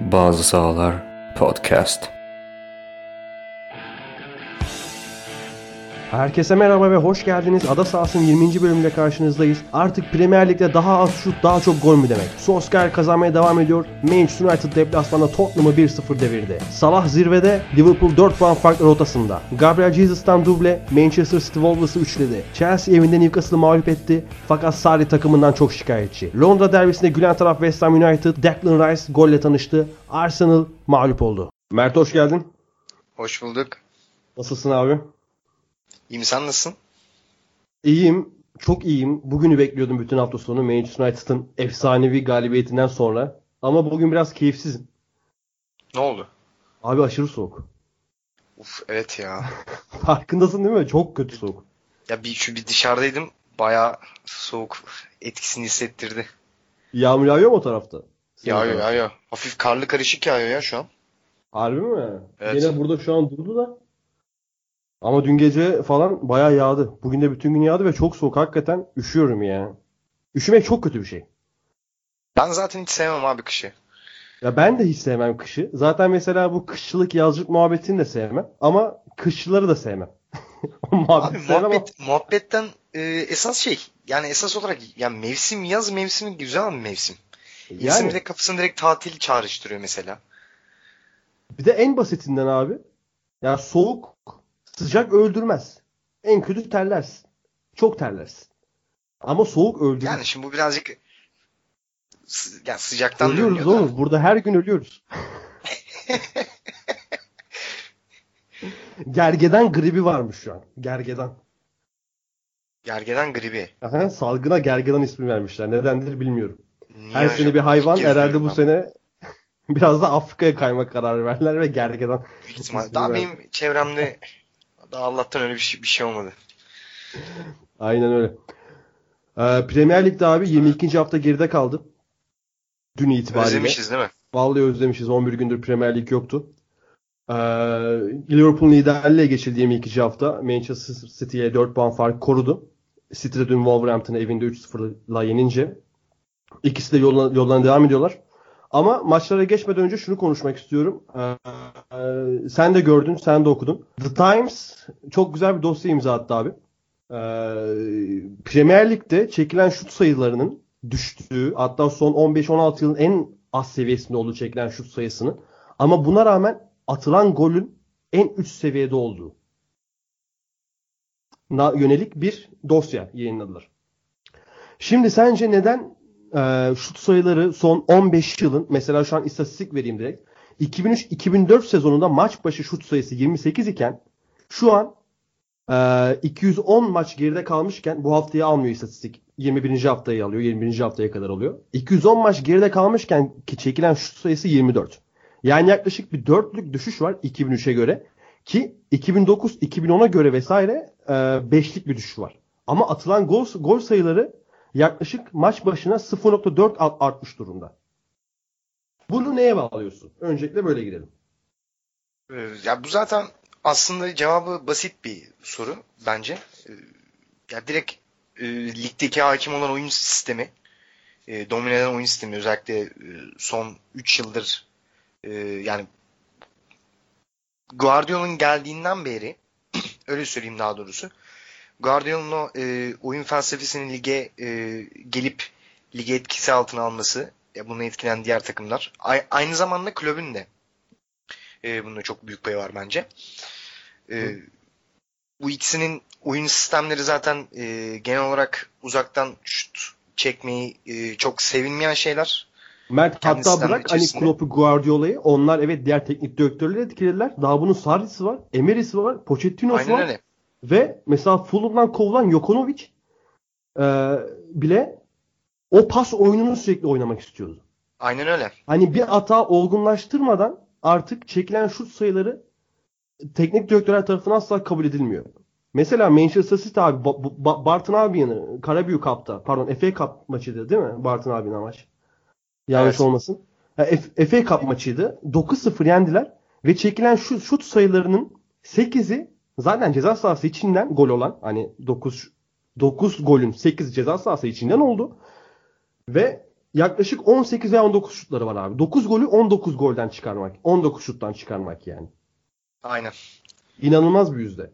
Bazı Sahalar Podcast. Herkese merhaba ve hoş geldiniz. Ada Sahası'nın 20. bölümünde karşınızdayız. Artık Premier Lig'de daha az şut daha çok gol mü demek? Solskjaer kazanmaya devam ediyor. Manchester United deplasmanda Tottenham'ı 1-0 devirdi. Salah zirvede, Liverpool 4 puan farklı rotasında. Gabriel Jesus'tan duble, Manchester City Wolves'ı üçledi. Chelsea evinde Newcastle'ı mağlup etti. Fakat Sarri takımından çok şikayetçi. Londra derbisinde gülen taraf West Ham United, Declan Rice golle tanıştı. Arsenal mağlup oldu. Mert hoş geldin. Hoş bulduk. Nasılsın abi? İyiyim sen nasılsın? İyiyim. Çok iyiyim. Bugünü bekliyordum bütün hafta sonu Manchester United'ın efsanevi galibiyetinden sonra. Ama bugün biraz keyifsizim. Ne oldu? Abi aşırı soğuk. Uf evet ya. Farkındasın değil mi? Çok kötü soğuk. ya bir şu bir dışarıdaydım. Bayağı soğuk etkisini hissettirdi. Yağmur yağıyor mu o tarafta? Senin Yağıyor tarafta. yağıyor. Hafif karlı karışık yağıyor ya şu an. Harbi mi? Evet. Yine burada şu an durdu da. Ama dün gece falan bayağı yağdı. Bugün de bütün gün yağdı ve çok soğuk. Hakikaten üşüyorum ya. Üşümek çok kötü bir şey. Ben zaten hiç sevmem abi kışı. Ya ben de hiç sevmem kışı. Zaten mesela bu kışçılık yazlık muhabbetini de sevmem. Ama kışçıları da sevmem. o muhabbeti Abi sevmem ama- muhabbet, muhabbetten e, esas şey yani esas olarak yani mevsim yaz mevsimi güzel bir mevsim. Yani bir de kafasını direkt tatil çağrıştırıyor mesela. bir de en basitinden abi. Ya soğuk sıcak öldürmez. En kötü terlersin. Çok terlersin. Ama soğuk öldürür. Yani şimdi bu birazcık sı- yani sıcaktan ölüyoruz da. oğlum. Burada her gün ölüyoruz. Gergedan gribi varmış şu an. Gergedan. Gergedan gribi. Aha, salgına gergedan ismi vermişler. Nedendir bilmiyorum. Niye Her sene bir hayvan herhalde bu ben. sene biraz da Afrika'ya kayma kararı verdiler ve gergedan. Büyük ihtimal. Daha benim çevremde daha Allah'tan öyle bir şey, bir şey olmadı. Aynen öyle. Ee, Premier Lig'de abi 22. hafta geride kaldı. Dün itibariyle. Özlemişiz değil mi? Vallahi özlemişiz. 11 gündür Premier Lig yoktu. Ee, Liverpool liderliğe geçildi 22. hafta. Manchester City'ye 4 puan fark korudu. City de dün Wolverhampton'ı evinde 3-0'la yenince. İkisi de yoluna, yollarına devam ediyorlar. Ama maçlara geçmeden önce şunu konuşmak istiyorum. Ee, e, sen de gördün, sen de okudun. The Times çok güzel bir dosya imza attı abi. Ee, Premier Lig'de çekilen şut sayılarının düştüğü hatta son 15-16 yılın en az seviyesinde olduğu çekilen şut sayısını ama buna rağmen atılan golün en üst seviyede olduğu yönelik bir dosya yayınladılar. Şimdi sence neden e, şut sayıları son 15 yılın mesela şu an istatistik vereyim direkt 2003-2004 sezonunda maç başı şut sayısı 28 iken şu an e, 210 maç geride kalmışken bu haftayı almıyor istatistik. 21. haftayı alıyor. 21. haftaya kadar oluyor. 210 maç geride kalmışken ki çekilen şut sayısı 24. Yani yaklaşık bir dörtlük düşüş var 2003'e göre. Ki 2009-2010'a göre vesaire e, beşlik bir düşüş var. Ama atılan gol, gol sayıları yaklaşık maç başına 0.4 art- artmış durumda. Bunu neye bağlıyorsun? Öncelikle böyle girelim. Ee, Ya bu zaten aslında cevabı basit bir soru bence. Ee, Ya direkt e, ligdeki hakim olan oyun sistemi, e, domine eden oyun sistemi özellikle e, son 3 yıldır e, yani Guardiola'nın geldiğinden beri öyle söyleyeyim daha doğrusu. Guardiola'nın o e, oyun felsefesinin lige e, gelip lige etkisi altına alması, ya bunu etkileyen diğer takımlar. A- aynı zamanda kulübün de e, bunda çok büyük payı var bence. E, bu ikisinin oyun sistemleri zaten e, genel olarak uzaktan şut çekmeyi e, çok sevilmeyen şeyler. Mert Kendi hatta bırak hani içerisinde. Klopp'u Guardiola'yı onlar evet diğer teknik direktörleri etkilediler. Daha bunun Sarri'si var, Emery'si var, Pochettino'su Aynen var. öyle. Ve mesela Fulham'dan kovulan Jokonovic e, bile o pas oyununu sürekli oynamak istiyordu. Aynen öyle. Hani bir hata olgunlaştırmadan artık çekilen şut sayıları teknik direktörler tarafından asla kabul edilmiyor. Mesela Manchester City abi Ba- Ba- Barton abinin Karabük Cup'ta pardon FA Cup maçıydı değil mi? Barton abinin maç. Yanlış Evet. olmasın. Ha, F- FA Cup maçıydı. 9-0 yendiler ve çekilen şut, şut sayılarının 8'i zaten ceza sahası içinden gol olan hani 9 9 golün 8 ceza sahası içinden oldu. Ve yaklaşık 18 veya 19 şutları var abi. 9 golü 19 golden çıkarmak. 19 şuttan çıkarmak yani. Aynen. İnanılmaz bir yüzde.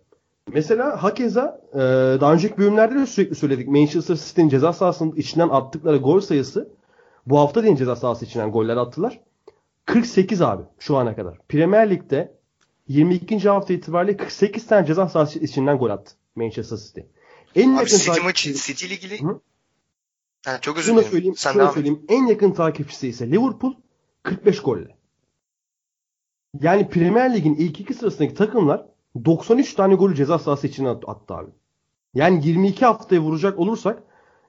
Mesela hakeza e, daha önceki bölümlerde de sürekli söyledik. Manchester City'nin ceza sahasının içinden attıkları gol sayısı bu hafta da ceza sahası içinden goller attılar. 48 abi şu ana kadar. Premier Lig'de 22. hafta itibariyle 48 tane ceza sahası içinden gol attı Manchester City. En Abi yakın City takip- maçı City ile ilgili Hı? Ha, çok özür Şunu dilerim. Sen et. söyleyeyim. En yakın takipçisi ise Liverpool 45 golle. Yani Premier Lig'in ilk iki sırasındaki takımlar 93 tane golü ceza sahası için at- attı abi. Yani 22 haftaya vuracak olursak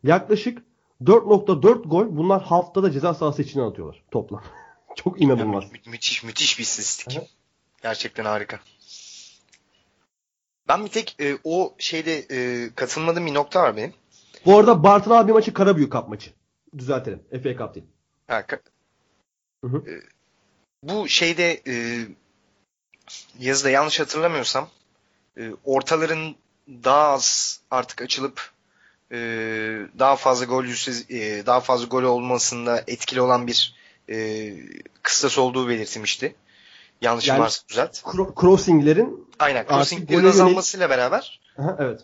yaklaşık 4.4 gol bunlar haftada ceza sahası için atıyorlar toplam. Çok inanılmaz. Mü- müthiş müthiş bir istatistik. Gerçekten harika. Ben bir tek e, o şeyde e, katılmadığım bir nokta var benim. Bu arada Bartın abi maçı Karabüyük Cup maçı. Düzeltelim. FA Cup değil. Ha, ka- Hı hı. E, bu şeyde e, yazıda yanlış hatırlamıyorsam e, ortaların daha az artık açılıp e, daha fazla gol yüzde e, daha fazla gol olmasında etkili olan bir e, kıstas olduğu belirtilmişti. Yanlışım Yani- varsa düzelt. Cro- crossinglerin Aynen. Crossinglerin gole yönelik- azalmasıyla beraber Aha, evet.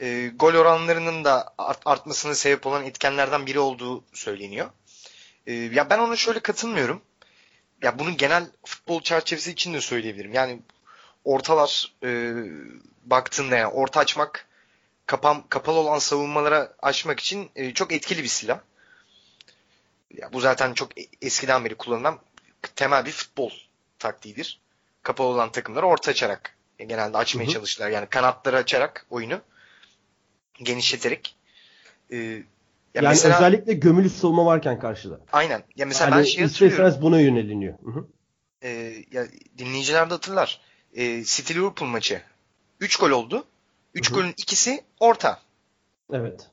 e, gol oranlarının da art- artmasına sebep olan etkenlerden biri olduğu söyleniyor. E, ya ben ona şöyle katılmıyorum. Ya bunun genel futbol çerçevesi için de söyleyebilirim. Yani ortalar e, baktığında yani orta açmak kapan, kapalı olan savunmalara açmak için e, çok etkili bir silah. Ya bu zaten çok e- eskiden beri kullanılan temel bir futbol taktiğidir. Kapalı olan takımları orta açarak e, genelde açmaya Hı hı. çalışırlar. Yani kanatları açarak oyunu genişleterek. E, ya yani mesela özellikle gömülü savunma varken karşıda. aynen. Ya mesela yani ben şey hatırlıyorum. buna yöneliniyor. Hı hı. e, ya dinleyiciler de hatırlar. E, City Liverpool maçı. 3 gol oldu. 3 Hı hı. golün ikisi orta. Evet.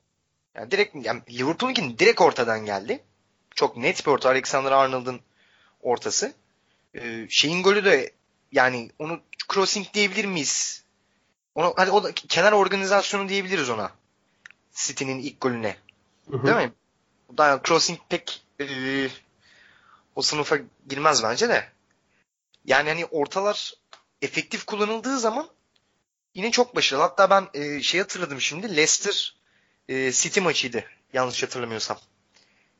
Yani direkt yani Liverpool'un direkt ortadan geldi. Çok net bir orta. Alexander Arnold'un ortası. E, şeyin golü de yani onu crossing diyebilir miyiz? Onu hadi o da kenar organizasyonu diyebiliriz ona. City'nin ilk golüne. Hı hı. Değil mi? Daha crossing pek e, o sınıfa girmez bence de. Yani hani ortalar efektif kullanıldığı zaman yine çok başarılı. Hatta ben e, şey hatırladım şimdi. Leicester e, City maçıydı. Yanlış hatırlamıyorsam.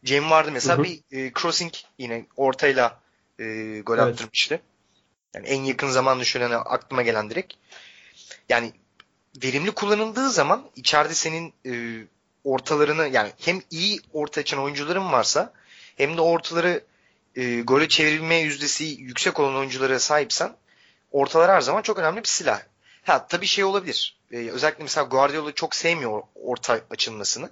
Cem vardı mesela Hı hı. bir e, crossing yine ortayla e, gol Evet. attırmıştı. Yani en yakın zamanda şöyle hani aklıma gelen direkt. Yani verimli kullanıldığı zaman içeride senin e, ortalarını yani hem iyi orta açan oyuncuların varsa hem de ortaları e, gole çevirme yüzdesi yüksek olan oyunculara sahipsen ortalar her zaman çok önemli bir silah. Ha tabii şey olabilir. E, özellikle mesela Guardiola çok sevmiyor orta açılmasını.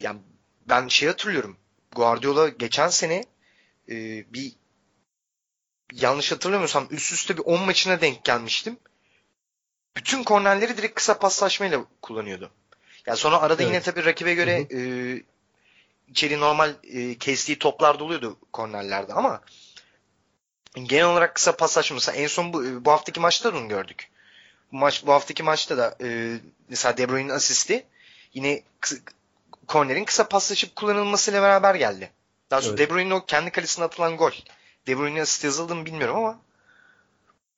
Yani ben şey hatırlıyorum. Guardiola geçen sene e, bir yanlış hatırlamıyorsam üst üste bir 10 maçına denk gelmiştim. Bütün kornerleri direkt kısa paslaşmayla kullanıyordu. Yani sonra arada Evet. yine tabii rakibe göre e, içeri normal e, kestiği toplar da oluyordu kornerlerde ama genel olarak kısa paslaşma. Mesela en son bu, bu haftaki maçta da onu gördük. Bu maç bu haftaki maçta da e, mesela De Bruyne'in asisti yine kısa, kornerin kısa paslaşıp kullanılmasıyla beraber geldi. Daha sonra Evet. De Bruyne'in o kendi kalesine atılan gol. De Bruyne'in asist yazıldı mı bilmiyorum ama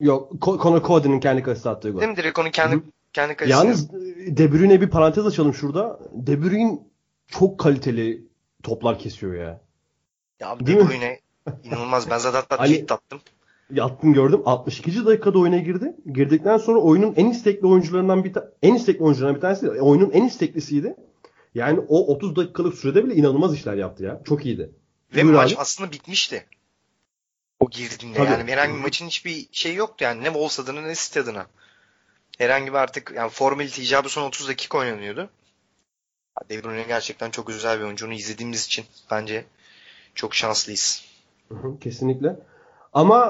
Yok Conor Cody'nin kendi kalesi attığı gol. değil mi direkt onu kendi Hı. kendi kalesine Yalnız De Bruyne bir parantez açalım şurada. De Bruyne çok kaliteli toplar kesiyor ya. Ya Değil De mi? Bruyne inanılmaz. Ben zaten hatta Hani- tweet attım. Yattım gördüm. 62. dakikada oyuna girdi. Girdikten sonra oyunun en istekli oyuncularından bir ta- en istekli oyuncularından bir tanesi. Oyunun en isteklisiydi. Yani o 30 dakikalık sürede bile inanılmaz işler yaptı ya. Çok iyiydi. Ve Buyur maç abi. aslında bitmişti. O girdiğinde Tabii. yani herhangi bir maçın hiçbir şey yoktu yani ne Wolves adına ne City adına. Herhangi bir artık yani formalite icabı son 30 dakika oynanıyordu. De Bruyne gerçekten çok güzel bir oyuncu. Onu izlediğimiz için bence çok şanslıyız. Kesinlikle. Ama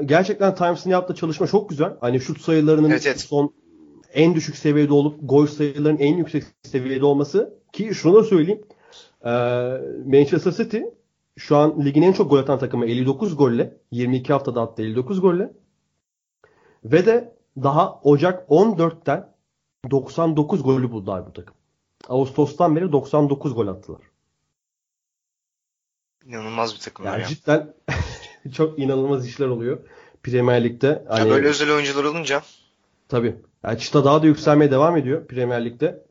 e, gerçekten Times'ın yaptığı çalışma çok güzel. Hani şut sayılarının Evet, evet. son en düşük seviyede olup gol sayılarının en yüksek seviyede olması ki şunu da söyleyeyim. E, Manchester City şu an ligin en çok gol atan takımı 59 golle. 22 haftada attı 59 golle. Ve de daha Ocak 14'ten 99 golü buldular bu takım. Ağustos'tan beri 99 gol attılar. İnanılmaz bir takım Yani ya. cidden çok inanılmaz işler oluyor Premier Lig'de. Ya Hani, böyle özel oyuncular olunca Tabii. Yani çıta daha da yükselmeye devam ediyor Premier Lig'de.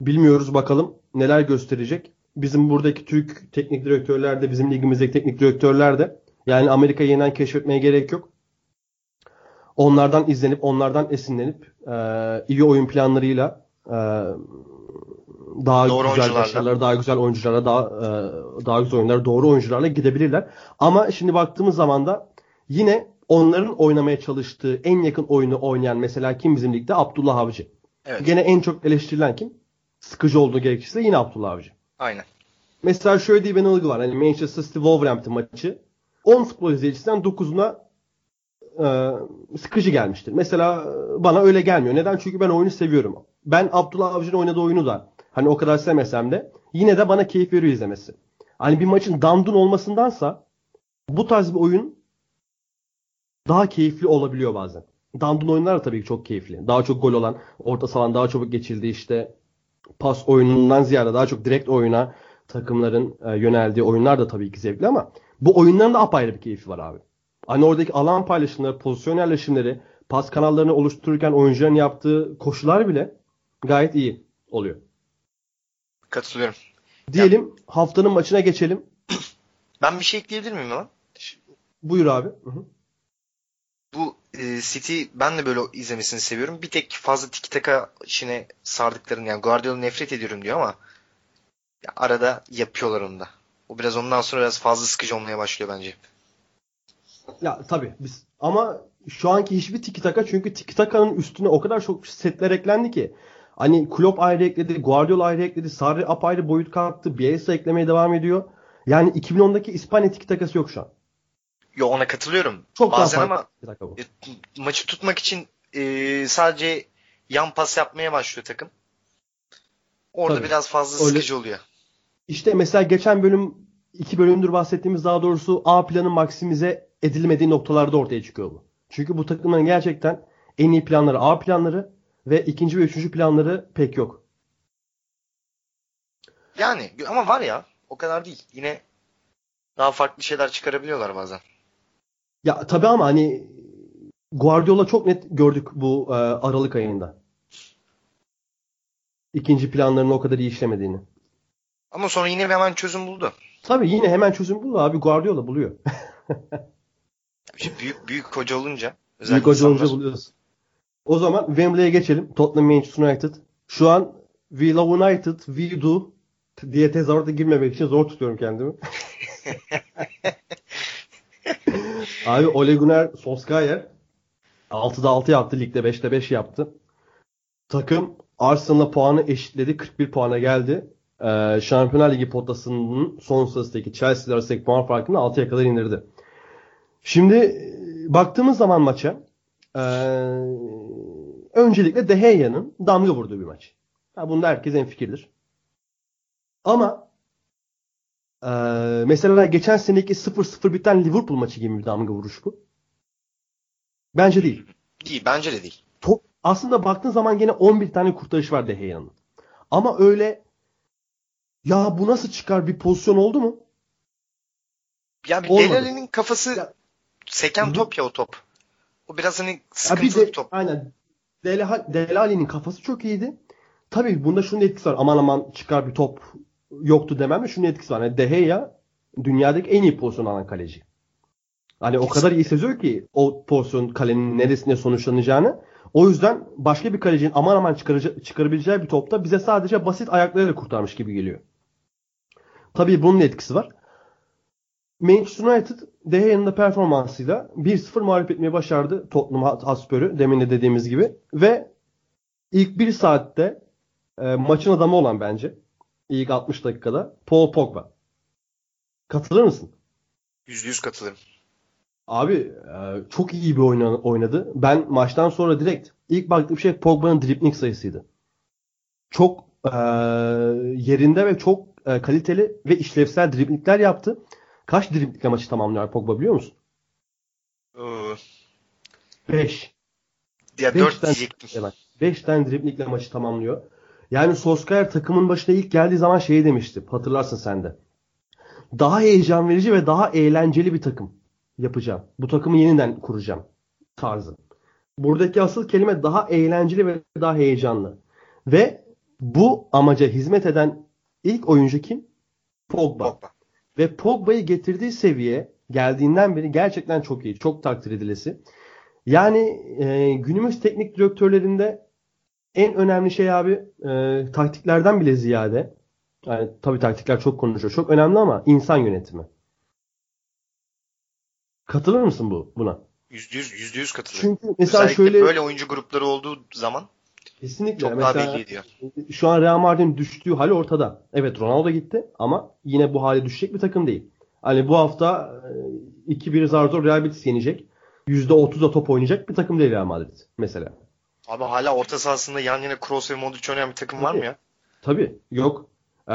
Bilmiyoruz bakalım neler gösterecek. Bizim buradaki Türk teknik direktörler de bizim ligimizdeki teknik direktörler de yani Amerika'yı yeniden keşfetmeye gerek yok. Onlardan izlenip onlardan esinlenip e, iyi oyun planlarıyla e, daha Doğru güzel başarılara, daha güzel oyunculara, daha e, daha güzel oyunlara, doğru oyuncularla gidebilirler. Ama şimdi baktığımız zaman da yine onların oynamaya çalıştığı en yakın oyunu oynayan mesela kim bizim ligde? Abdullah Avcı. evet Gene en çok eleştirilen kim? Sıkıcı olduğu gerekirse yine Abdullah Avcı. Aynen. Mesela şöyle diye bir yanılgı var. Hani Manchester City Wolverhampton maçı 10 futbol izleyicisinden 9'una e, sıkıcı gelmiştir. Mesela e, bana öyle gelmiyor. Neden? Çünkü ben oyunu seviyorum. Ben Abdullah Avcı'nın oynadığı oyunu da hani o kadar sevmesem de yine de bana keyif veriyor izlemesi. Hani bir maçın dandun olmasındansa bu tarz bir oyun daha keyifli olabiliyor bazen. Dandun oyunlar da tabii ki çok keyifli. Daha çok gol olan, orta sahan daha çabuk geçildi işte pas oyunundan ziyade daha çok direkt oyuna takımların e, yöneldiği oyunlar da tabii ki zevkli ama bu oyunların da apayrı bir keyfi var abi. Hani oradaki alan paylaşımları, pozisyon yerleşimleri, pas kanallarını oluştururken oyuncuların yaptığı koşular bile gayet iyi oluyor. Katılıyorum. Diyelim haftanın maçına geçelim. Ben bir şey ekleyebilir miyim lan? Buyur abi. Hı hı. Bu e, City ben de böyle izlemesini seviyorum. Bir tek fazla tiki taka işine sardıklarını yani Guardiola nefret ediyorum diyor ama ya arada yapıyorlar onu da. O biraz ondan sonra biraz fazla sıkıcı olmaya başlıyor bence. Ya tabii biz ama şu anki hiçbir tiki taka çünkü tiki takanın üstüne o kadar çok setler eklendi ki. Hani Klopp ayrı ekledi, Guardiola ayrı ekledi, Sarri apayrı boyut kalktı, Bielsa eklemeye devam ediyor. Yani 2010'daki İspanya tiki takası yok şu an. Yo ona katılıyorum. Çok Bazen ama e, maçı tutmak için e, sadece yan pas yapmaya başlıyor takım. Orada Tabii. biraz fazla Öyle- sıkıcı oluyor. İşte mesela geçen bölüm iki bölümdür bahsettiğimiz daha doğrusu A planın maksimize edilmediği noktalarda ortaya çıkıyor bu. Çünkü bu takımların gerçekten en iyi planları A planları ve ikinci ve üçüncü planları pek yok. Yani ama var ya o kadar değil. Yine daha farklı şeyler çıkarabiliyorlar bazen. Ya tabii ama hani Guardiola çok net gördük bu e, Aralık ayında. İkinci planlarını o kadar iyi işlemediğini. Ama sonra yine hemen çözüm buldu. Tabii yine hemen çözüm buldu abi Guardiola buluyor. İşte büyük büyük hoca olunca Büyük hoca olunca insanlar- buluyoruz. O zaman Wembley'e geçelim. Tottenham Manchester United. Şu an We Love United, We Do diye tezahürata girmemek için zor tutuyorum kendimi. Abi Ole Gunnar Solskjaer 6'da 6 yaptı. Ligde 5'te 5 yaptı. Takım Arsenal'la puanı eşitledi. 41 puana geldi. Ee, Şampiyonlar Ligi potasının son sırasındaki Chelsea arasındaki puan farkını 6'ya kadar indirdi. Şimdi e, baktığımız zaman maça ee, öncelikle De Gea'nın damga vurduğu bir maç. Ha, bunda herkes en fikirdir. Ama ee, mesela geçen seneki 0-0 biten Liverpool maçı gibi bir damga vuruş bu. Bence değil. Değil bence de değil. Top, aslında baktığın zaman gene 11 tane kurtarış var De Gea'nın. Ama öyle ya bu nasıl çıkar bir pozisyon oldu mu? Ya bir Olmadı. Delali'nin kafası Ya- seken Hı. top ya o top. O biraz hani Ya bir sıkıntılı de top. aynen Dela- Delali'nin kafası çok iyiydi. Tabii bunda şunun etkisi var. Aman aman çıkar bir top yoktu demem de şunun etkisi var. Yani De Gea dünyadaki en iyi pozisyon alan kaleci. Hani o kadar iyi seziyor ki o pozisyon kalenin neresinde sonuçlanacağını. O yüzden başka bir kalecinin aman aman çıkarabileceği bir topta bize sadece basit ayaklarıyla kurtarmış gibi geliyor. Tabii bunun etkisi var. Manchester United De Gea'nın da performansıyla 1-0 mağlup etmeyi başardı Tottenham Hotspur'u demin de dediğimiz gibi ve ilk bir saatte e, maçın adamı olan bence ilk 60 dakikada Paul Pogba. Katılır mısın? Yüzde yüz katılırım. Abi e, çok iyi bir oyna- oynadı. Ben maçtan sonra direkt ilk baktığım şey Pogba'nın dribling sayısıydı. Çok e, yerinde ve çok e, kaliteli ve işlevsel driblingler yaptı. Kaç driblingle maçı tamamlıyor Pogba biliyor musun? Ee, 5. ya 5 dört tane, diyecektim. evet, 5 tane driblingle maçı tamamlıyor. Yani Solskjaer takımın başına ilk geldiği zaman şeyi demişti. Hatırlarsın sen de. daha heyecan verici ve daha eğlenceli bir takım yapacağım. Bu takımı yeniden kuracağım tarzı. Buradaki asıl kelime daha eğlenceli ve daha heyecanlı. Ve bu amaca hizmet eden ilk oyuncu kim? Pogba. Pogba. Ve Pogba'yı getirdiği seviye geldiğinden beri gerçekten çok iyi. Çok takdir edilesi. Yani e, günümüz teknik direktörlerinde en önemli şey abi e, taktiklerden bile ziyade yani tabii taktikler çok konuşuyor. Çok önemli ama insan yönetimi. Katılır mısın bu buna? Yüzde yüz, yüzde yüz katılıyorum. Çünkü mesela Özellikle şöyle böyle oyuncu grupları olduğu zaman kesinlikle çok mesela daha belli ediyor. şu an Real Madrid'in düştüğü hali ortada. Evet Ronaldo gitti ama yine bu hale düşecek bir takım değil. Hani bu hafta e, 2-1 zar zor Real Betis yenecek. %30'da top oynayacak bir takım değil Real Madrid mesela. Abi hala orta sahasında yan yana Kroos ve Modric oynayan bir takım var mı ya? Tabii yok. Ee,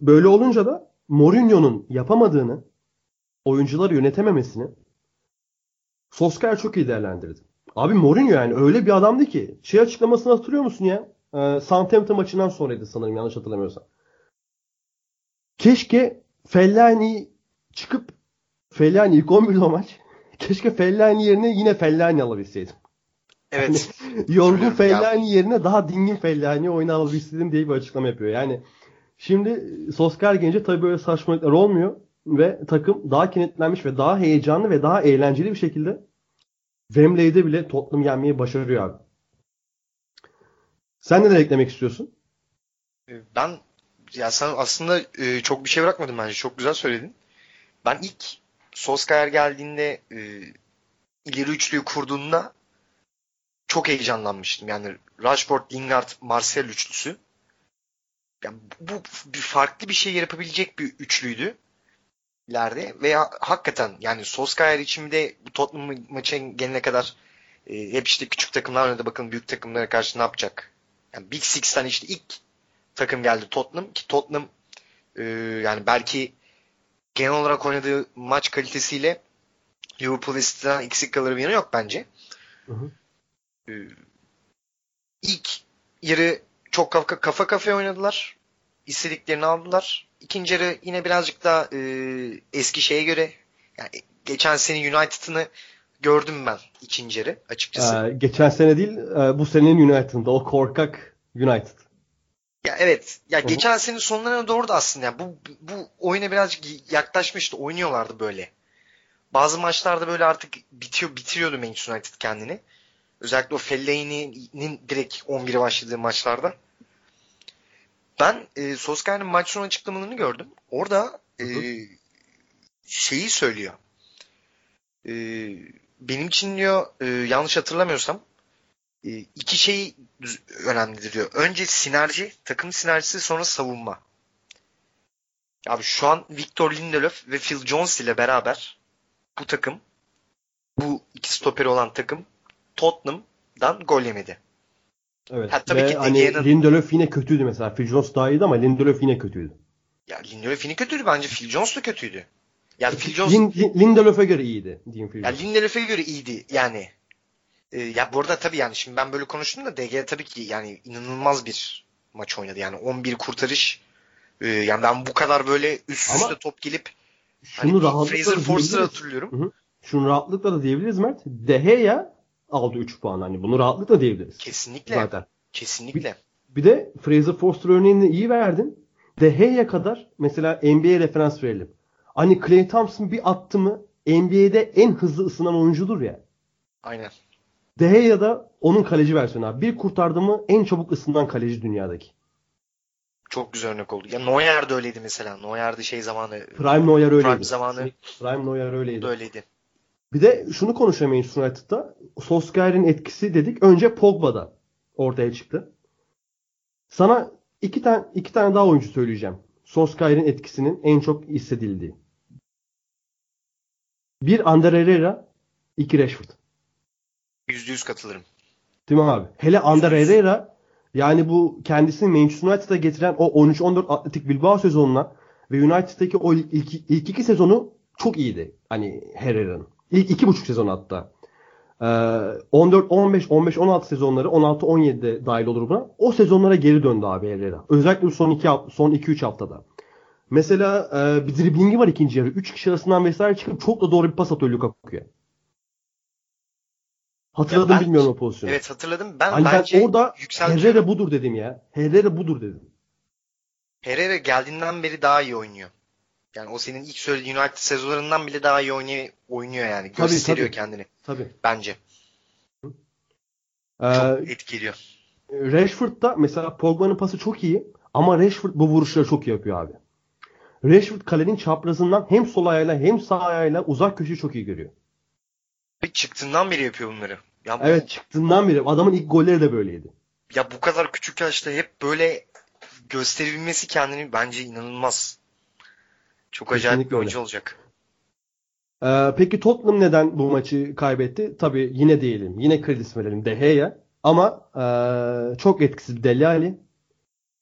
böyle olunca da Mourinho'nun yapamadığını oyuncuları yönetememesini Solskjaer çok iyi değerlendirdi. Abi Mourinho yani öyle bir adamdı ki şey açıklamasını hatırlıyor musun ya? Ee, Southampton maçından sonraydı sanırım yanlış hatırlamıyorsam. Keşke Fellaini çıkıp Fellaini ilk 11'de o maç. Keşke Fellaini yerine yine Fellaini alabilseydim. Evet. Yorgun Hatırlıyorum Fellaini yerine daha dingin Fellaini oynanabilseydim diye bir açıklama yapıyor. Yani şimdi Solskjaer gelince tabii böyle saçmalıklar olmuyor ve takım daha kenetlenmiş ve daha heyecanlı ve daha eğlenceli bir şekilde Wembley'de bile Tottenham yenmeyi başarıyor abi. Sen neler eklemek istiyorsun? Ben ya sen aslında e, çok bir şey bırakmadın bence. Çok güzel söyledin. Ben ilk Solskjaer geldiğinde e, ileri üçlüyü kurduğunda çok heyecanlanmıştım. Yani Rashford, Lingard, Martial üçlüsü. Yani bu bir farklı bir şey yapabilecek bir üçlüydü ileride ve ha- hakikaten yani Solskjaer için de bu Tottenham ma- maçına gelene kadar e, hep işte küçük takımlar oynadı bakın büyük takımlara karşı ne yapacak? Yani Big Six'ten işte ilk takım geldi Tottenham ki Tottenham e, yani belki genel olarak oynadığı maç kalitesiyle Liverpool ve City'den eksik kalır bir yanı yok bence. Hı hı. E, ilk yarı çok kafa, kafa kafaya oynadılar. İstediklerini aldılar. İkinci yarı yine birazcık daha e, eski şeye göre yani geçen sene United'ını gördüm ben ikinci yarı açıkçası. Ee, geçen sene değil e, bu senenin United'ında o korkak United. Ya evet. Ya Hı hı. geçen senenin sonlarına doğru da aslında yani bu bu oyuna birazcık yaklaşmıştı. Oynuyorlardı böyle. Bazı maçlarda böyle artık bitiyor bitiriyordu Manchester United kendini. Özellikle o Fellaini'nin direkt 11'e başladığı maçlarda. Ben e, Solskjaer'in maç sonu açıklamalarını gördüm. Orada e, Hı hı. şeyi söylüyor. E, benim için diyor e, yanlış hatırlamıyorsam e, iki şey önemlidir diyor. Önce sinerji, takım sinerjisi sonra savunma. Abi şu an Victor Lindelöf ve Phil Jones ile beraber bu takım bu iki stoperi olan takım Tottenham'dan gol yemedi. Evet. Ha, tabii Ve ki hani Lindelöf yine kötüydü mesela. Phil Jones daha iyiydi ama Lindelöf yine kötüydü. Ya Lindelöf yine kötüydü bence. Phil Jones da kötüydü. Ya Phil Jones Lin, Lin- Lindelöf'e göre iyiydi diyeyim Phil ya Jones. Lindelöf'e göre iyiydi yani. Ee, ya bu arada tabii yani şimdi ben böyle konuştum da DG tabii ki yani inanılmaz bir maç oynadı. Yani 11 kurtarış. Ee, yani ben bu kadar böyle üst Ama üste top gelip Şunu hani rahatlıkla Fraser da Forster'ı diyebiliriz. hatırlıyorum. Şunu rahatlıkla da diyebiliriz Mert. De Gea aldı 3 puan. Hani bunu rahatlıkla diyebiliriz. Kesinlikle. Zaten. Kesinlikle. Bir de Fraser Forster örneğini iyi verdin. De Gea kadar mesela NBA referans verelim. Hani Klay Thompson bir attı mı NBA'de en hızlı ısınan oyuncudur ya. Aynen. De Gea da onun kaleci versiyonu abi. Bir kurtardı mı en çabuk ısınan kaleci dünyadaki. Çok güzel örnek oldu. Ya Neuer de öyleydi mesela. Neuer de şey zamanı Prime Neuer öyleydi. Prime zamanı Prime Neuer öyleydi. öyleydi. Bir de şunu konuşalım Manchester United'da. Solskjaer'in etkisi dedik. Önce Pogba'da ortaya çıktı. Sana iki tane iki tane daha oyuncu söyleyeceğim. Solskjaer'in etkisinin en çok hissedildiği. Bir Ander Herrera, iki Rashford. Yüzde yüz katılırım. Değil mi abi? Hele Ander Herrera yani bu kendisini Manchester United'a getiren o 13-14 Atletik Bilbao sezonuna ve United'daki o ilk, ilk iki sezonu çok iyiydi. Hani Herrera'nın. İlk iki buçuk sezon hatta. Ee, 14, 15, 15, 16 sezonları 16, 17'de dahil olur buna. O sezonlara geri döndü abi Herrera. Özellikle son iki, son 2-3 haftada. Mesela e, bir driblingi var ikinci yarı. Üç kişi arasından vesaire çıkıp çok da doğru bir pas atıyor Lukaku'ya. Hatırladım ben- bilmiyorum o pozisyonu. Evet hatırladım. Ben Hani ben bence orada yükseltiyorum. Herrera budur dedim ya. Herrera budur dedim. Herrera geldiğinden beri daha iyi oynuyor. Yani o senin ilk söylediğin United sezonlarından bile daha iyi oynuyor, oynuyor yani. Tabii, Gösteriyor tabii. kendini Tabii. bence. Ee, Çok etkiliyor. Rashford'da mesela Pogba'nın pası çok iyi ama Rashford bu vuruşları çok iyi yapıyor abi. Rashford kalenin çaprazından hem sol ayağıyla hem sağ ayağıyla uzak köşeyi çok iyi görüyor. Ve çıktığından beri yapıyor bunları. Ya, bu- Evet çıktığından beri adamın ilk golleri de böyleydi. ya bu kadar küçük yaşta hep böyle gösterebilmesi kendini bence inanılmaz. Çok acayip Kesinlikle bir oyuncu öyle. olacak. Ee, peki Tottenham neden bu maçı kaybetti? Tabii yine diyelim. Yine kredisi verelim De Gea. Ama ee, çok etkisiz bir Dele Alli.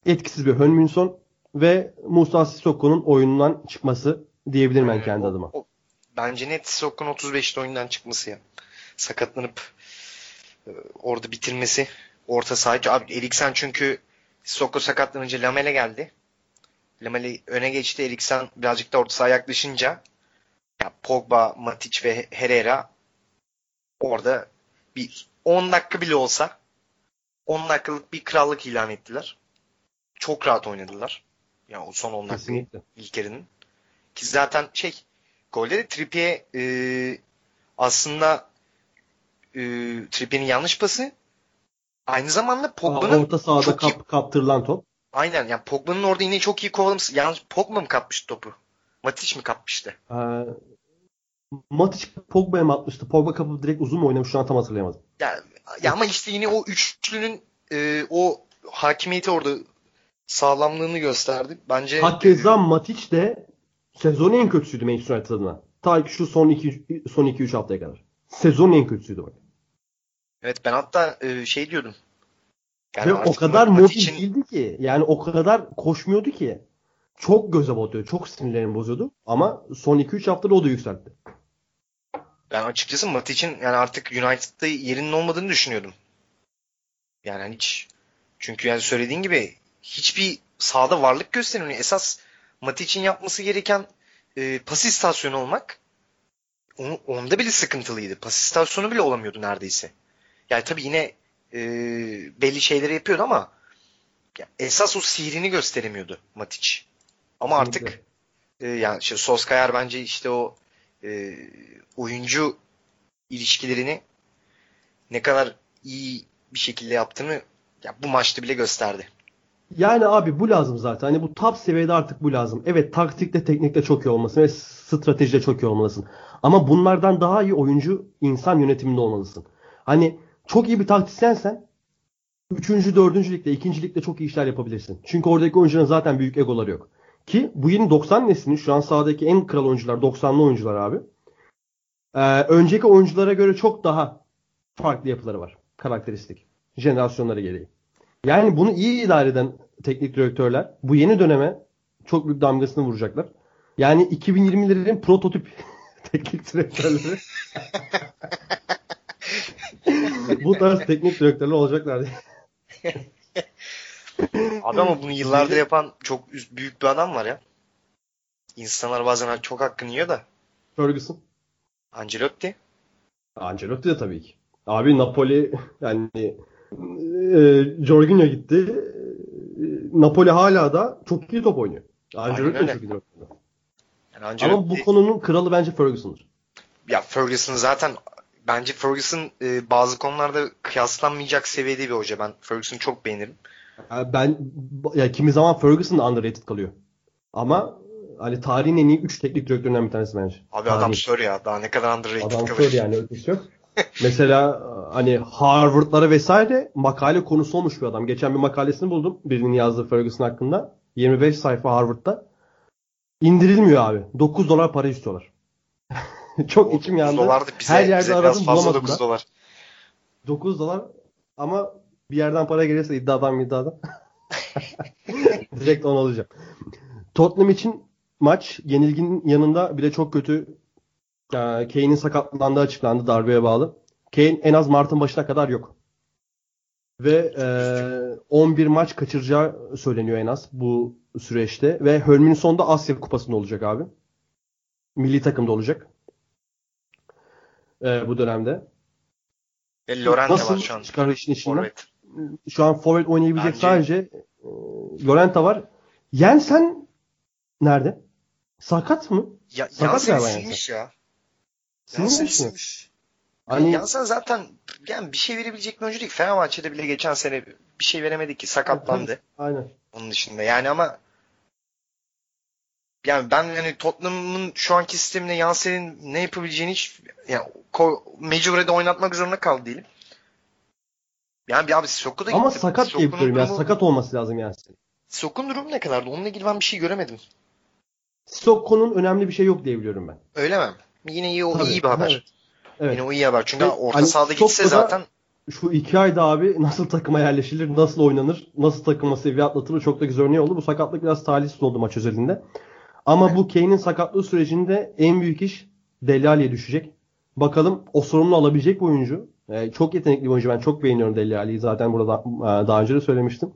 Etkisiz bir Hönminson ve Musa Sissoko'nun oyundan çıkması diyebilirim ben kendi O- adıma. o- bence net Sokun 35'te oyundan çıkması ya. Sakatlanıp e, orada bitirmesi. Orta saha. Abi Eriksen çünkü Sokko sakatlanınca Lamela geldi. Lamela öne geçti. Eriksen birazcık da orta sahaya yaklaşınca ya Pogba, Matic ve Herrera orada bir 10 dakika bile olsa 10 dakikalık bir krallık ilan ettiler. Çok rahat oynadılar. Yani o son 10 dakikayı Kesinlikle. ilk yarının. Ki zaten şey golde Trippier e, aslında e, Trippier'in yanlış pası aynı zamanda Pogba'nın Orta sahada iyi- kap, kaptırılan top. Aynen yani Pogba'nın orada yine çok iyi kovalaması. Yalnız Pogba mı kapmıştı topu? Matic mi kapmıştı? Ee, Matic Pogba'ya mı atmıştı? Pogba kapıp direkt uzun mu oynamış? Şu an tam hatırlayamadım. Ya, ya ama işte yine o üçlünün e, o hakimiyeti orada sağlamlığını gösterdi. Bence Hakeza Matic de sezonun en kötüsüydü Manchester United adına. Ta ki şu son 2 son 2 3 haftaya kadar. Sezonun en kötüsüydü bak. evet ben hatta e, şey diyordum. Yani Ve o kadar mobil için- değildi ki. Yani o kadar koşmuyordu ki. Çok göze batıyor. Çok sinirlerini bozuyordu. Ama son 2-3 haftada o da yükseltti. Ben açıkçası Matic'in yani artık United'da yerinin olmadığını düşünüyordum. Yani hani hiç çünkü yani söylediğin gibi hiçbir sahada varlık göstermiyor. Esas Matic'in yapması gereken e, pas istasyonu olmak onu, onda bile sıkıntılıydı. Pas istasyonu bile olamıyordu neredeyse. Yani tabii yine e, belli şeyleri yapıyordu ama ya esas o sihrini gösteremiyordu Matic. Ama artık e, yani işte Solskjaer bence işte o e, oyuncu ilişkilerini ne kadar iyi bir şekilde yaptığını ya bu maçta bile gösterdi. Yani abi bu lazım zaten. Hani bu top seviyede artık bu lazım. Evet taktikte teknikte çok iyi olmasın ve stratejide çok iyi olmalısın. Ama bunlardan daha iyi oyuncu insan yönetiminde olmalısın. Hani çok iyi bir taktisyensen 3. 4. ligde 2. ligde çok iyi işler yapabilirsin. Çünkü oradaki oyuncuların zaten büyük egoları yok. Ki bu yeni 90 neslinin şu an sahadaki en kral oyuncular 90'lı oyuncular abi. Ee, önceki oyunculara göre çok daha farklı yapıları var. Karakteristik. Jenerasyonları gereği. Yani bunu iyi idare eden teknik direktörler bu yeni döneme çok büyük damgasını vuracaklar. Yani 2020'lerin prototip teknik direktörleri bu tarz teknik direktörler olacaklar diye. Abi ama bunu yıllardır yapan çok büyük bir adam var ya. İnsanlar bazen çok hakkını yiyor da. Ferguson. Ancelotti. Ancelotti de tabii ki. Abi Napoli yani e, Jorginho gitti. E, Napoli hala da çok iyi top oynuyor. Ancelotti de çok iyi top oynuyor. Yani Ancelotti Ama bu konunun kralı bence Ferguson'dır. ya Ferguson zaten bence Ferguson e, bazı konularda kıyaslanmayacak seviyede bir hoca. Ben Ferguson'u çok beğenirim. Yani ben ya kimi zaman Ferguson underrated kalıyor. Ama hani tarihin en iyi 3 teknik direktöründen bir tanesi bence. Abi adam Tarihin. sör ya. Daha ne kadar underrated Adam kalır. sör yani ötesi yok. Mesela hani Harvard'lara vesaire makale konusu olmuş bir adam. Geçen bir makalesini buldum. Birinin yazdığı Ferguson hakkında. 25 sayfa Harvard'da. İndirilmiyor abi. 9 dolar para istiyorlar. Çok içim 9 yandı. dolar da bize, Her yerde bize biraz aradım fazla bulamadım 9 da. dolar. 9 dolar ama bir yerden para gelirse iddiadan iddiadan. Direkt onu alacağım. Tottenham için maç yenilginin yanında bile çok kötü. Ee, Kane'in sakatlandığı açıklandı darbeye bağlı. Kane en az Mart'ın başına kadar yok. Ve e, 11 maç kaçıracağı söyleniyor en az bu süreçte. Ve Hölmünson da Asya Kupası'nda olacak abi. Milli takımda olacak. E, bu dönemde. Ve Lorente Nasıl var şu an. çıkar işin içinden? Forvet. Şu an forvet oynayabilecek Bence- sadece e, Lorenta var. Jensen nerede? Sakat mı? Ya, Sakat Jansen silmiş ya. Jansen silmiş. Hani Jansen zaten yani bir şey verebilecek bir oyuncu değil. Fenerbahçe'de bile geçen sene bir şey veremedi ki. Sakatlandı. aynen. Onun dışında. Yani ama yani ben yani Tottenham'ın şu anki sisteminde Jansen'in ne yapabileceğini hiç yani mecburede oynatmak zorunda kaldı değilim. Yani bir abi Sokku da Ama gitti. sakat diye biliyorum ya. Sakat olması lazım yani. Sokku'nun durumu ne kadardı? Onunla ilgili ben bir şey göremedim. Sokko'nun önemli bir şey yok diye biliyorum ben. Öyle mi? Yine iyi, o Tabii, iyi bir haber. evet. Evet. Yine o iyi haber. Çünkü Ve orta hani sahada gitse Sokko'da- zaten Şu iki ayda abi nasıl takıma yerleşilir, nasıl oynanır, nasıl takıma seviye atlatılır çok da güzel örneği oldu. Bu sakatlık biraz talihsiz oldu maç özelinde. Ama bu Kane'in sakatlığı sürecinde en büyük iş Dele Alli'ye düşecek. Bakalım o sorumlu alabilecek bir oyuncu. Ee, çok yetenekli bir oyuncu. Ben çok beğeniyorum Dele Alli'yi. Zaten burada e, daha önce de söylemiştim.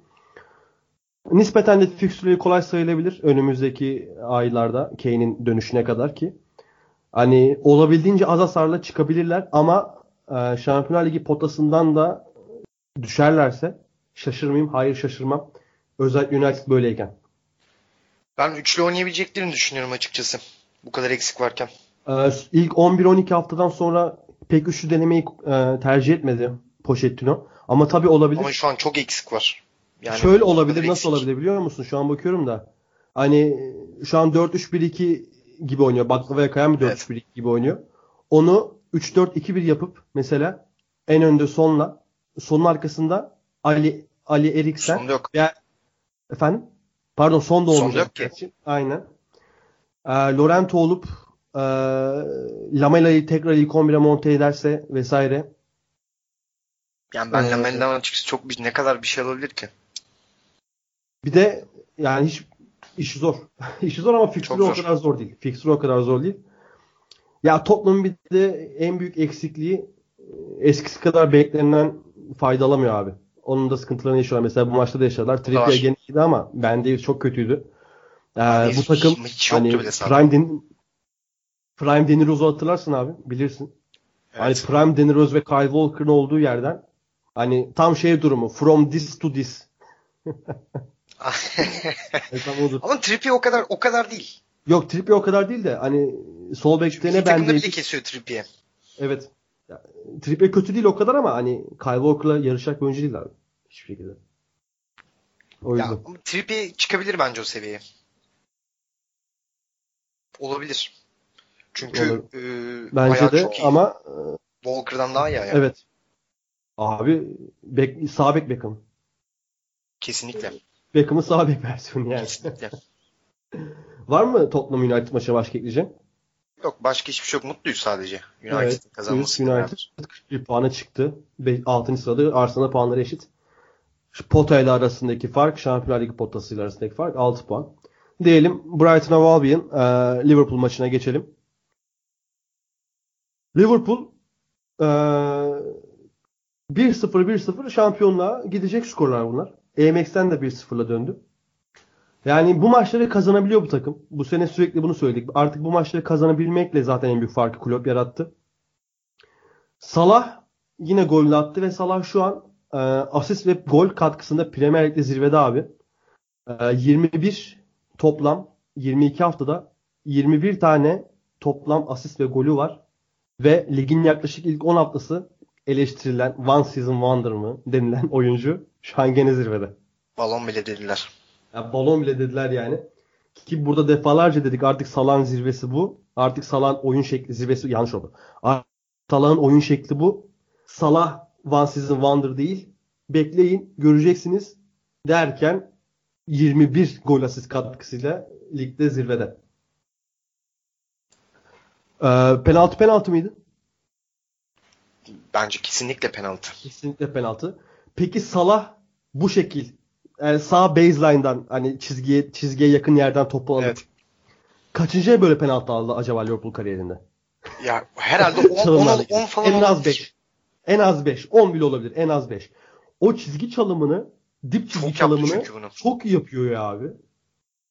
Nispeten de fikstürleri kolay sayılabilir önümüzdeki aylarda Kane'in dönüşüne kadar ki. Hani olabildiğince az hasarla çıkabilirler ama e, Şampiyonlar Ligi potasından da düşerlerse şaşırmayayım. Hayır şaşırmam. Özellikle United böyleyken. Ben üçlü oynayabileceklerini düşünüyorum açıkçası. Bu kadar eksik varken. Ee, ilk 11-12 haftadan sonra pek üçlü denemeyi e, tercih etmedi Pochettino. Ama tabii olabilir. Ama şu an çok eksik var. Yani Şöyle olabilir, nasıl eksik. olabilir biliyor musun? Şu an bakıyorum da. Hani şu an 4-3-1-2 gibi oynuyor. Baklavaya kayan bir 4-3-1-2 gibi oynuyor. Onu 3-4-2-1 yapıp mesela en önde sonla sonun arkasında Ali Ali Eriksen Sonda yok. veya efendim pardon son da Son olmayacak. yok ki. Aynen. Ee, Lorento olup e, Lamela'yı tekrar ilk 11'e monte ederse vesaire Yani ben Ee, Lamella'dan açıkçası çok bir, ne kadar bir şey olabilir ki? Bir de yani hiç işi zor. işi zor ama fikstürü o kadar zor değil. Fikstürü o kadar zor değil. Ya Tottenham'ın bir de en büyük eksikliği e, eskisi kadar beklenen fayda alamıyor abi. Onun da sıkıntılarını yaşıyorlar. Mesela bu maçta da yaşadılar. Trippier gene iyiydi ama bende çok kötüydü. Ee, Abi bu takım hiç hani. Prime, Den Prime Deniroz'u hatırlarsın abi. Bilirsin. Hani Evet. Prime Deniroz ve Kyle Walker'ın olduğu yerden hani tam şey durumu. From this to this. Ama Trippier o kadar o kadar değil. Yok Trippier o kadar değil de hani sol bekte ne takımda bile bendeydi. kesiyor Trippier. Evet. Ya, Trippier kötü değil o kadar ama hani Kyle Walker'la yarışacak bir oyuncu değil abi. Hiçbir şekilde. O Ya, yüzden. ama Trippier çıkabilir bence o seviyeye. Olabilir. Çünkü Olur. e, Bence de çok iyi. ama e, Walker'dan daha iyi ayağı. evet. Abi bek, sağ bek Beckham. Kesinlikle. Beckham'ın sağ bek versiyonu yani. Kesinlikle. Var mı Tottenham United maçına başka ekleyeceğim? Yok başka hiçbir şey yok. Mutluyuz sadece. United'in Evet. kazanması. United 41 puana çıktı. 6. sırada Arsenal puanları eşit. Pota ile arasındaki fark, Şampiyonlar Ligi potasıyla arasındaki fark 6 puan. Diyelim Brighton Hove Albion e, Liverpool maçına geçelim. Liverpool e, 1-0-1-0 şampiyonluğa gidecek skorlar bunlar. AMX'ten de 1-0'la döndü. Yani bu maçları kazanabiliyor bu takım. Bu sene sürekli bunu söyledik. Artık bu maçları kazanabilmekle zaten en büyük farkı Klopp yarattı. Salah yine golünü attı ve Salah şu an e, asist ve gol katkısında Premier Lig'de zirvede abi. E, 21 toplam 22 haftada 21 tane toplam asist ve golü var. Ve ligin yaklaşık ilk 10 haftası eleştirilen One Season Wonder mı denilen oyuncu şu an gene zirvede. Balon bile dediler. Ya balon bile dediler yani. Ki burada defalarca dedik artık Salah'ın zirvesi bu. Artık Salah'ın oyun şekli zirvesi yanlış oldu. Artık Salah'ın oyun şekli bu. Salah One Season Wonder değil. Bekleyin göreceksiniz derken 21 gol asist katkısıyla ligde zirvede. Ee, penaltı penaltı mıydı? Bence kesinlikle penaltı. Kesinlikle penaltı. Peki Salah bu şekil yani sağ baseline'dan hani çizgiye çizgiye yakın yerden topu alıp Evet. kaçıncıya böyle penaltı aldı acaba Liverpool kariyerinde? Ya herhalde 10 Çalımlarla 10 gidiyor. falan En az olabilir. 5. En az 5. 10 bile olabilir. En az 5. o çizgi çalımını dip çizgi Çok çalımını çok yapıyor ya abi.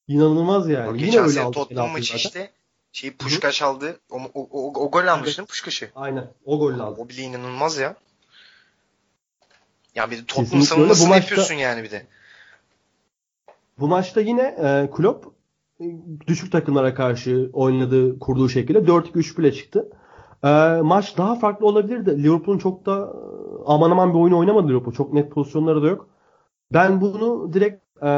İnanılmaz yani. O Yine öyle aldı. Tottenham maçı işte şey Puşkaş aldı. O, o, o, o gol almıştın Puşkaş'ı. Aynen. O golle aldı. O bile inanılmaz ya. Ya bir de. Bu savunmasını maçta- yapıyorsun yani bir de. Bu maçta yine e, Klopp e, düşük takımlara karşı oynadığı, kurduğu şekilde 4-2-3 bile çıktı. E, maç daha farklı olabilirdi. Liverpool'un çok da e, aman aman bir oyun oynamadı Liverpool. Çok net pozisyonları da yok. Ben bunu direkt e,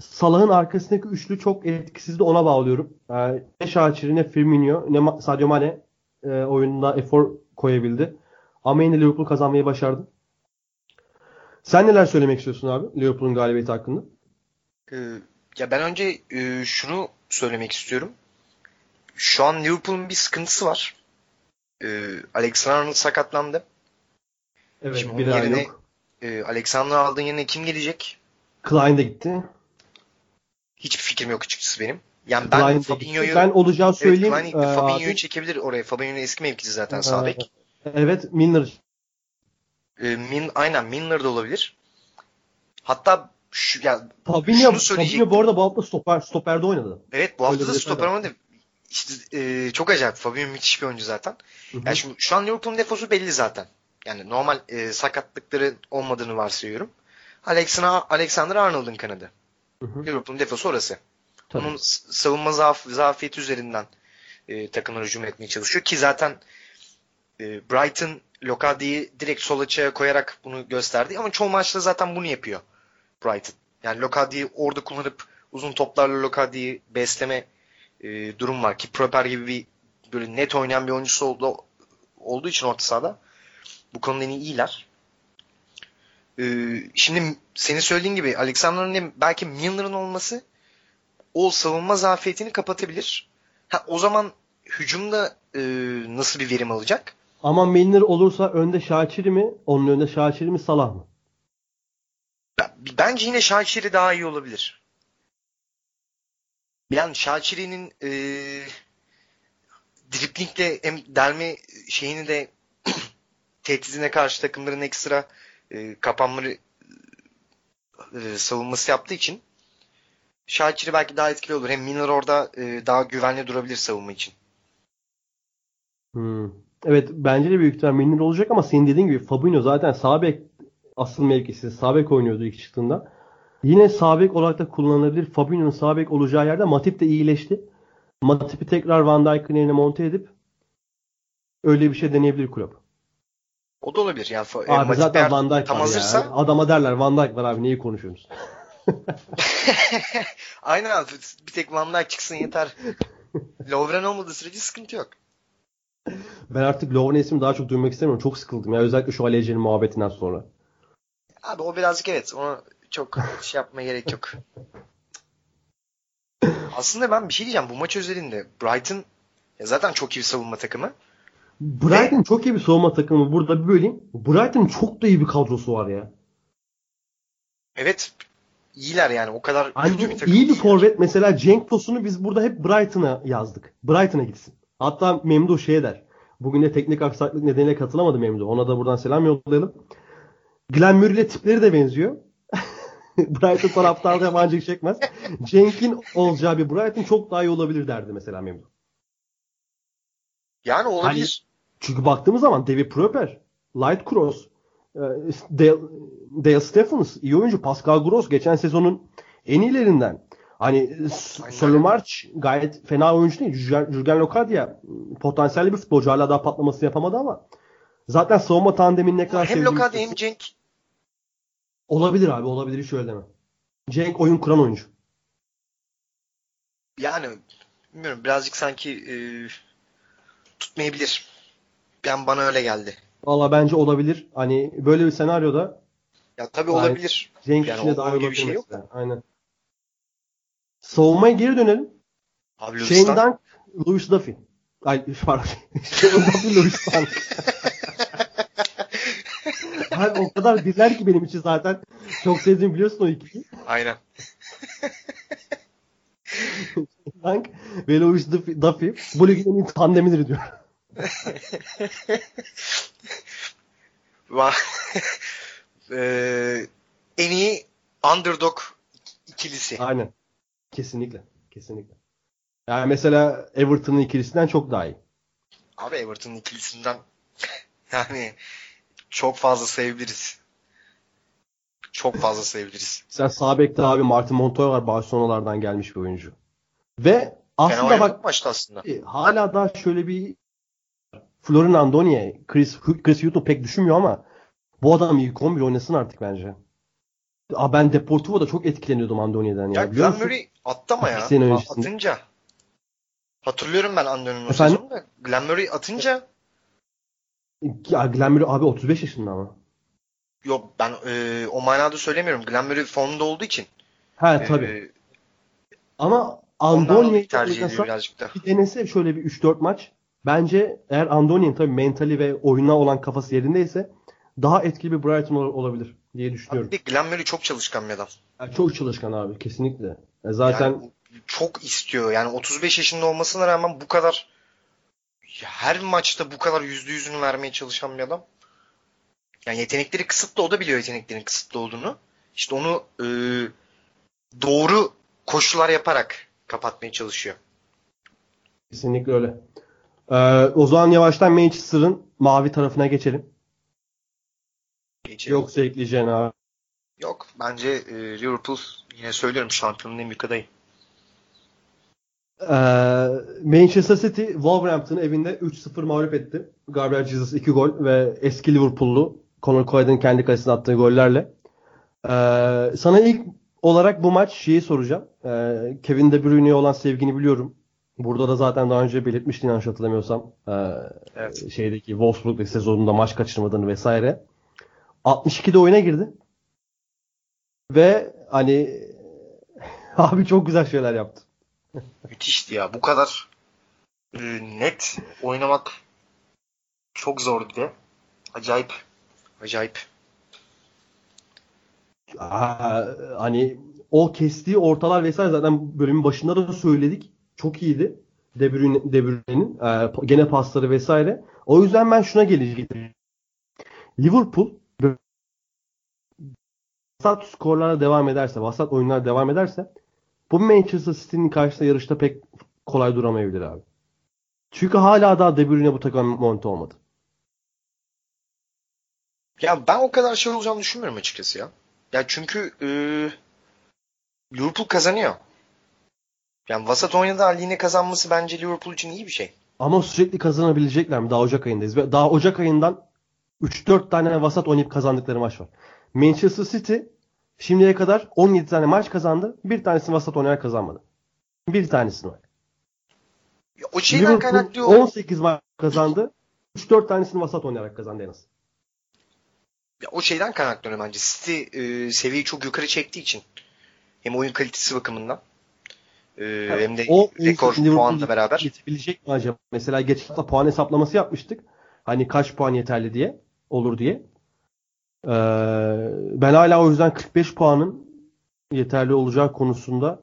Salah'ın arkasındaki üçlü çok etkisiz de ona bağlıyorum. E, ne Şakir'i ne Firmino ne Sadio Mane e, oyununda efor koyabildi. Ama yine Liverpool kazanmayı başardı. Sen neler söylemek istiyorsun abi Liverpool'un galibiyeti hakkında? Ee, ya ben önce e, şunu söylemek istiyorum. Şu an Liverpool'un bir sıkıntısı var. Ee, Alexander sakatlandı. Evet, Şimdi bir daha yerine yok. e, Alexander aldığın yerine kim gelecek? Klein de gitti. Hiçbir fikrim yok açıkçası benim. Yani ben Klein de. Fabinho'yu Ben olacağı evet, söyleyeyim. Klein gitti. Ee, Fabinho'yu abi. çekebilir oraya. Fabinho'nun eski mevkisi zaten Ee, sağ bek. Evet, Milner. Ee, Min, aynen Milner da olabilir. Hatta şu, ya, Fabinho, Şunu söyleyecektim. Fabinho bu arada bu hafta stoper, stoperde oynadı. evet bu hafta Öyle da stoper de, işte, e, çok acayip. Fabinho müthiş bir oyuncu zaten. Hı hı. Yani şimdi şu an Liverpool'un defosu belli zaten. Yani normal e, sakatlıkları olmadığını varsayıyorum. Alexander, Alexander Arnold'un kanadı. Liverpool'un defosu orası. Tabii. Onun savunma zaaf, zafiyeti üzerinden e, takımlar hücum etmeye çalışıyor ki zaten e, Brighton Lokadi'yi direkt sol açığa koyarak bunu gösterdi ama çoğu maçta zaten bunu yapıyor Brighton. Yani Lokadi'yi orada kullanıp uzun toplarla Lokadi'yi besleme e, durum var ki Proper gibi bir böyle net oynayan bir oyuncusu oldu, olduğu için orta sahada bu konuda iyiler. E, şimdi senin söylediğin gibi Alexander'ın belki Milner'ın olması o savunma zafiyetini kapatabilir. Ha, o zaman hücumda e, nasıl bir verim alacak? Ama Milner olursa önde Şakiri mi? Onun önünde Şakiri mi Salah mı? Ben- Bence yine Şakiri daha iyi olabilir. Yani Şakiri'nin e, driplingle delme şeyini de tehdidine karşı takımların ekstra e, kapanmaları e, savunması yaptığı için Şakiri belki daha etkili olur. Hem Milner orada e, daha güvenli durabilir savunma için. Hmm. Evet bence de büyük ihtimal Milner olacak ama senin dediğin gibi Fabinho zaten sağ bek asıl mevkisi sağ bek oynuyordu ilk çıktığında. Yine sağ bek olarak da kullanılabilir. Fabinho'nun sağ bek olacağı yerde Matip de iyileşti. Matip'i tekrar Van Dijk'ın yerine monte edip öyle bir şey deneyebilir kulüp. O da olabilir. Yani e, Abi Matip zaten Van Dijk tam hazırsa ya. Adama derler Van Dijk var abi neyi konuşuyorsunuz? Aynen abi. Bir tek Van Dijk çıksın yeter. Lovren olmadığı sürece sıkıntı yok. Ben artık Lovren ismini daha çok duymak istemiyorum. Çok sıkıldım ya özellikle şu Ali Ece'nin muhabbetinden sonra. Abi o birazcık evet. Ona çok şey yapmaya gerek yok. Aslında ben bir şey diyeceğim. Bu maç özelinde Brighton ya zaten çok iyi bir savunma takımı. Brighton çok iyi bir savunma takımı. Burada bir böleyim. Brighton'ın çok da iyi bir kadrosu var ya. Evet. iyiler yani. O kadar kötü Hani bir takım iyi bir forvet mesela Cenk Tosun'u biz burada hep Brighton'a yazdık. Brighton'a gitsin. Hatta Memduh şey der. Bugün de teknik aksaklık nedeniyle katılamadı Memduh. Ona da buradan selam yollayalım. Glenn Murray ile tipleri de benziyor. Brighton taraftarı da yabancı çekmez. Cenk'in olacağı bir Brighton çok daha iyi olabilir derdi mesela Memduh. Yani olabilir. Çünkü baktığımız zaman David Proper, Light Cross, e, Dale, Dale Stephens iyi oyuncu. Pascal Gross geçen sezonun en iyilerinden. Hani. Solomarch gayet fena oyuncu değil. Jürgen, Locadia potansiyelli bir futbolcu. Hala daha patlaması yapamadı ama zaten savunma tandeminin ne kadar Hem Lokadia hem. Cenk Olabilir abi olabilir hiç öyle deme. Cenk oyun kuran oyuncu. yani bilmiyorum birazcık sanki e, tutmayabilir. Ben bana öyle geldi. Valla bence olabilir. Hani böyle bir senaryoda Ya tabii Gayet- olabilir. Cenk Yani içine o- daha iyi bir şey yok. mesela. Aynen. Savunmaya geri dönelim. Abi Shane Dunk, Louis Duffy. Ay. Shane Duffy, Louis Dunk. Abi o kadar birler ki benim için zaten. Çok sevdiğimi biliyorsun o ikiliyi. aynen. Dunk ve Louis Duffy, bu ligin en tandemidir diyor. Ee, en iyi underdog ikilisi. Aynen. Kesinlikle. Kesinlikle. Yani mesela Everton'ın ikilisinden çok daha iyi. Abi Everton'ın ikilisinden yani çok fazla sevebiliriz. Çok fazla sevebiliriz. Sen sağ bekte abi Martin Montoya var Barcelona'lardan gelmiş bir oyuncu. Ve Fena aslında oynadı bak maçta aslında. e, hala da şöyle bir Florin Andoni'ye Chris, Chris Hughton pek düşünmüyor ama bu adam ilk 11 oynasın artık bence. Aa, ben Deportivo'da çok etkileniyordum Andoni'den ya. Ya Glenn? Murray attı ama ya. Atınca. Hatırlıyorum ben Andon'un Efendim? sezonunu. Glenn Murray atınca Ya Glenn Murray abi 35 yaşında ama. yok ben e, o manada söylemiyorum. Glenn Murray formda olduğu için. Ha tabii. E, ama dolayı tercih ediyor birazcık da. bir denese şöyle bir 3-4 maç. Bence eğer Andoni'nin tabii mentali ve oyuna olan kafası yerindeyse daha etkili bir Brighton ol- olabilir diye düşünüyorum. De Glenn Murray çok çalışkan bir adam. Yani çok çalışkan abi kesinlikle. E Zaten Yani çok istiyor. Yani 35 yaşında olmasına rağmen bu kadar her maçta bu kadar yüzde yüzünü vermeye çalışan bir adam. Yani yetenekleri kısıtlı. O da biliyor yeteneklerin kısıtlı olduğunu. İşte onu e, doğru koşular yaparak kapatmaya çalışıyor. kesinlikle öyle. Ee, o zaman yavaştan Manchester'ın mavi tarafına geçelim. Geçelim. Yoksa ekleyeceğin abi. Yok. Bence e, Liverpool yine söylüyorum şampiyonun en büyük adayı. Manchester City Wolverhampton'ı evinde 3-0 mağlup etti. Gabriel Jesus 2 gol ve eski Liverpool'lu Conor Coyden'ın kendi kalesine attığı gollerle. Ee, sana ilk olarak bu maç şeyi soracağım. Ee, Kevin De Bruyne'ye olan sevgini biliyorum. Burada da zaten daha önce belirtmiştin yanlış hatırlamıyorsam. Ee, Evet. şeydeki Wolfsburg sezonunda maç kaçırmadığını vesaire. 62'de oyuna girdi. Ve hani abi çok güzel şeyler yaptı. Müthişti ya. Bu kadar e, net oynamak çok zor bir de. Acayip. Acayip. Aa, hani o kestiği ortalar vesaire zaten bölümün başında da söyledik. Çok iyiydi. De Bruyne- De Bruyne'nin e, gene pasları vesaire. O yüzden ben şuna gelecektim. Liverpool vasat skorlarla devam ederse, vasat oyunlar devam ederse bu Manchester City'nin karşısında yarışta pek kolay duramayabilir abi. Çünkü hala daha De Bruyne bu takım monte olmadı. Ya ben o kadar şey olacağını düşünmüyorum açıkçası ya. Ya çünkü e, Liverpool kazanıyor. Yani vasat oynadığı halde yine kazanması bence Liverpool için iyi bir şey. Ama sürekli kazanabilecekler mi? Daha Ocak ayındayız. Daha Ocak ayından 3-4 tane vasat oynayıp kazandıkları maç var. Manchester City şimdiye kadar 17 tane maç kazandı. Bir tanesini vasat oynayarak kazanmadı. Bir tanesini. Ya o şeyden Liverpool kaynaklı o. 18 maç kazandı. 3-4 tanesini vasat oynayarak kazandı en az. Ya o şeyden kaynaklanıyor bence. City e, seviyeyi çok yukarı çektiği için. Hem oyun kalitesi bakımından. e, hem de O rekor puanla beraber. Yetebilecek mi acaba? Mesela geçen hafta puan hesaplaması yapmıştık. Hani kaç puan yeterli diye. Olur diye. Ee, ben hala o yüzden 45 puanın yeterli olacağı konusunda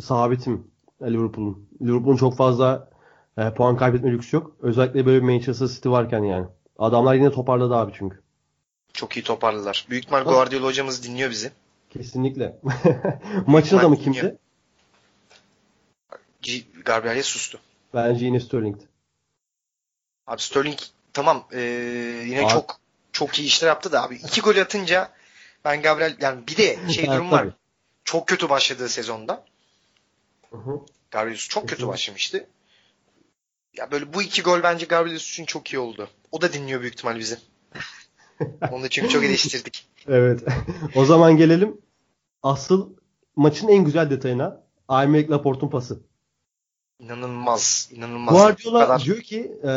sabitim Liverpool'un. Liverpool'un çok fazla e, puan kaybetme lüksü yok. Özellikle böyle bir Manchester City varken yani. Adamlar yine toparladı abi çünkü. Çok iyi toparladılar. Büyük ihtimal Guardiola hocamız dinliyor bizi. Kesinlikle. Maçın adamı kimdi? G- Gabriel sustu. Bence yine Sterling'ti. Abi Sterling tamam e, yine Abi- çok çok iyi işler yaptı da abi iki gol atınca ben Gabriel yani bir de şey durum var. Çok kötü başladığı sezonda. Hı hı. Gabriel Jesus çok kötü başlamıştı. Ya böyle bu iki gol bence Gabriel Jesus için çok iyi oldu. O da dinliyor büyük ihtimal bizi. Onu da çünkü çok eleştirdik. Evet. o zaman gelelim asıl maçın en güzel detayına. Aymeric Laporte'un pası. İnanılmaz. inanılmaz. Guardiola kadar- diyor ki e,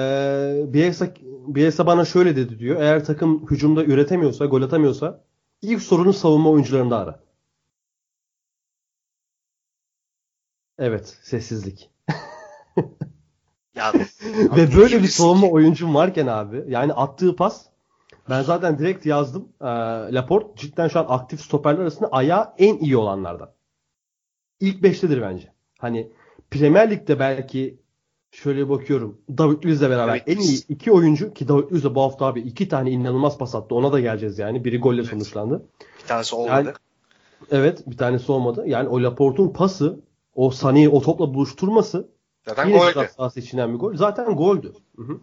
Bielsa, Bielsa bana şöyle dedi diyor. Eğer takım hücumda üretemiyorsa, gol atamıyorsa ilk sorunu savunma oyuncularında ara. Evet, sessizlik. Ya, Ve böyle bir savunma oyuncum varken abi yani attığı pas ben zaten direkt yazdım. Ee, Laporte cidden şu an aktif stoperler arasında ayağı en iyi olanlardan. İlk beştedir bence. Hani Premier Lig'de belki Şöyle bakıyorum. David Luiz'le beraber David en iyi iki oyuncu ki David Luiz de bu hafta abi iki tane inanılmaz pas attı. Ona da geleceğiz yani. Biri golle Evet. sonuçlandı. Bir tanesi olmadı. Yani- Evet bir tanesi olmadı. Yani o Laporte'un pası o Sané'yi o topla buluşturması Zaten yine goldü. sahası içinden bir gol. Zaten goldü. Hı hı.